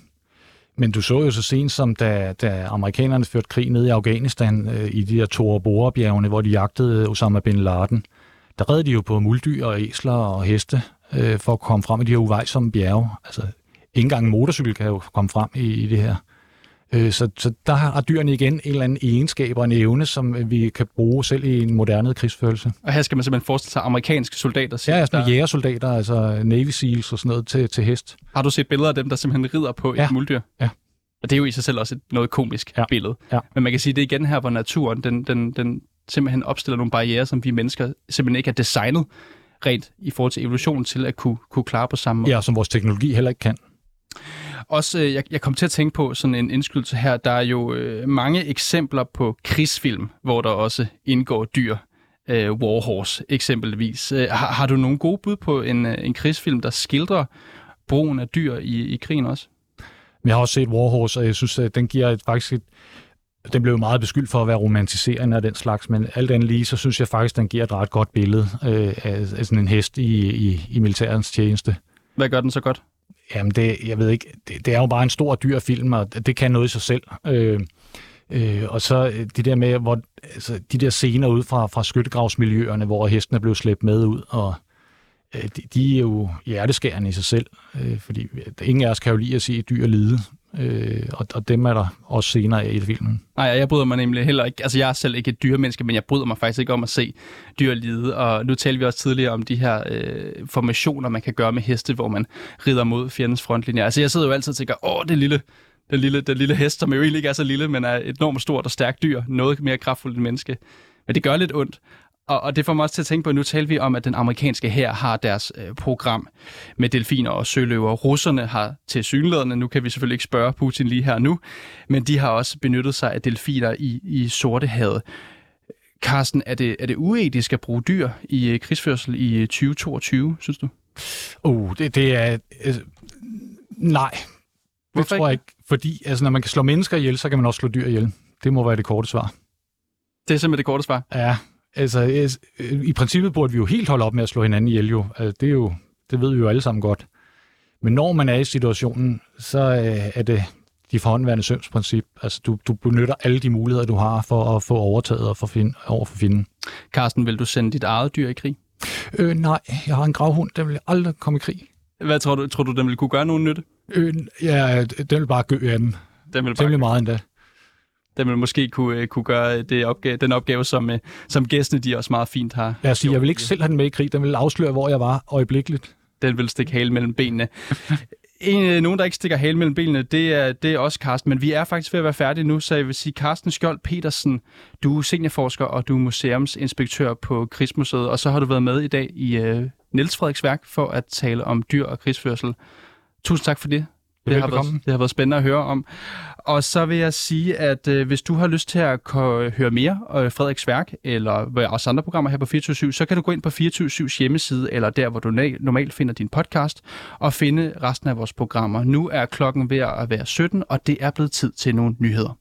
Men du så jo så sent som, da, da amerikanerne førte krig ned i Afghanistan, øh, i de her Tora Bora-bjergene, hvor de jagtede øh, Osama Bin Laden, der red de jo på muldyr og æsler og heste, øh, for at komme frem i de her uvejsomme bjerge. Altså, ikke engang en motorcykel kan jo komme frem i, i det her. Øh, Så, så der har dyrene igen en eller anden egenskab og en evne, som øh, vi kan bruge selv i en moderne krigsførelse. Og her skal man simpelthen forestille sig amerikanske soldater. Ja, sådan der, jægersoldater, altså Navy Seals og sådan noget til, til hest. Har du set billeder af dem, der simpelthen rider på Ja. et muldyr? Ja. Og det er jo i sig selv også et noget komisk Ja. billede. Ja. Men man kan sige, det er igen her, hvor naturen den, den, den simpelthen opstiller nogle barriere, som vi mennesker simpelthen ikke er designet rent i forhold til evolution til at kunne, kunne klare på samme måde. Ja, som vores teknologi heller ikke kan. Også, øh, jeg, jeg kom til at tænke på sådan en indskydelse her. Der er jo øh, mange eksempler på krigsfilm, hvor der også indgår dyr. Øh, Warhorse eksempelvis. Øh, har, har du nogle gode bud på en, øh, en krigsfilm, der skildrer brugen af dyr i, i krigen også? Jeg har også set Warhorse, og jeg synes, at den giver et, faktisk et, den blev meget beskyldt for at være romantiserende af den slags, men alt andet lige, så synes jeg faktisk, den giver et ret godt billede øh, af, af sådan en hest i, i, i militærens tjeneste. Hvad gør den så godt? Jamen, det, jeg ved ikke, det, det er jo bare en stor dyr film, og det kan noget i sig selv. Øh, øh, og så øh, det der med, hvor, altså, de der scener ud fra, fra skyttegravsmiljøerne, hvor hesten er blevet slæbt med ud, og øh, de, de er jo hjerteskærende i sig selv, øh, fordi øh, ingen af os kan jo lide at se dyr lide, øh, og, og dem er der også senere af i filmen. Nej, jeg bryder mig nemlig heller ikke. Altså, jeg er selv ikke et dyremenneske, men jeg bryder mig faktisk ikke om at se dyr lide. Og nu talte vi også tidligere om de her øh, formationer, man kan gøre med heste, hvor man rider mod fjendens frontlinje. Altså, jeg sidder jo altid og tænker, åh, det lille, den lille, den lille hest, som jo egentlig ikke er så lille, men er et enormt stort og stærkt dyr. Noget mere kraftfuldt end menneske. Men det gør lidt ondt. Og, og det får mig også til at tænke på, at nu taler vi om, at den amerikanske her har deres øh, program med delfiner og søløver. Russerne har til synlædende, nu kan vi selvfølgelig ikke spørge Putin lige her nu, men de har også benyttet sig af delfiner i, i Sortehavet. Carsten, er det, er det uetisk at bruge dyr i øh, krigsførsel i øh, 2022, synes du? Uh, det, det er... Øh, nej, det Hvorfor tror jeg ikke. Fordi altså, når man kan slå mennesker ihjel, så kan man også slå dyr ihjel. Det må være det korte svar. Det er simpelthen det korte svar. Ja, altså i princippet burde vi jo helt holde op med at slå hinanden ihjel jo. Altså, det er jo, det ved vi jo alle sammen godt. Men når man er i situationen, så øh, er det de forhåndværende søms princip. Altså du, du benytter alle de muligheder, du har for at få overtaget og for find, over for fjenden. Carsten, vil du sende dit eget dyr i krig? Øh, nej, jeg har en gravhund, den vil aldrig komme i krig. Hvad tror du? Tror du, den vil kunne gøre nogen nytte? Øh, ja, den vil bare gø af den. Den vil, bare, Temmelig meget endda. Den vil måske kunne, øh, kunne gøre det opgave, den opgave, som, øh, som gæstene de også meget fint har. Jeg siger, jeg vil ikke selv have den med i krig. Den vil afsløre, hvor jeg var øjeblikkeligt. Den vil stikke hale mellem benene. En, øh, nogen, der ikke stikker hale mellem benene, det er, det er også Carsten, men vi er faktisk ved at være færdige nu, så jeg vil sige, Carsten Skjold Petersen, du er seniorforsker, og du er museumsinspektør på Krigsmuseet, og så har du været med i dag i øh, Niels Frederiks værk for at tale om dyr og krigsførsel. Tusind tak for det. Det har, været, det har været spændende at høre om. Og så vil jeg sige, at øh, hvis du har lyst til at høre mere af Frederiks værk, eller også andre programmer her på 24 så kan du gå ind på 24 hjemmeside, eller der, hvor du normalt finder din podcast, og finde resten af vores programmer. Nu er klokken ved at være 17, og det er blevet tid til nogle nyheder.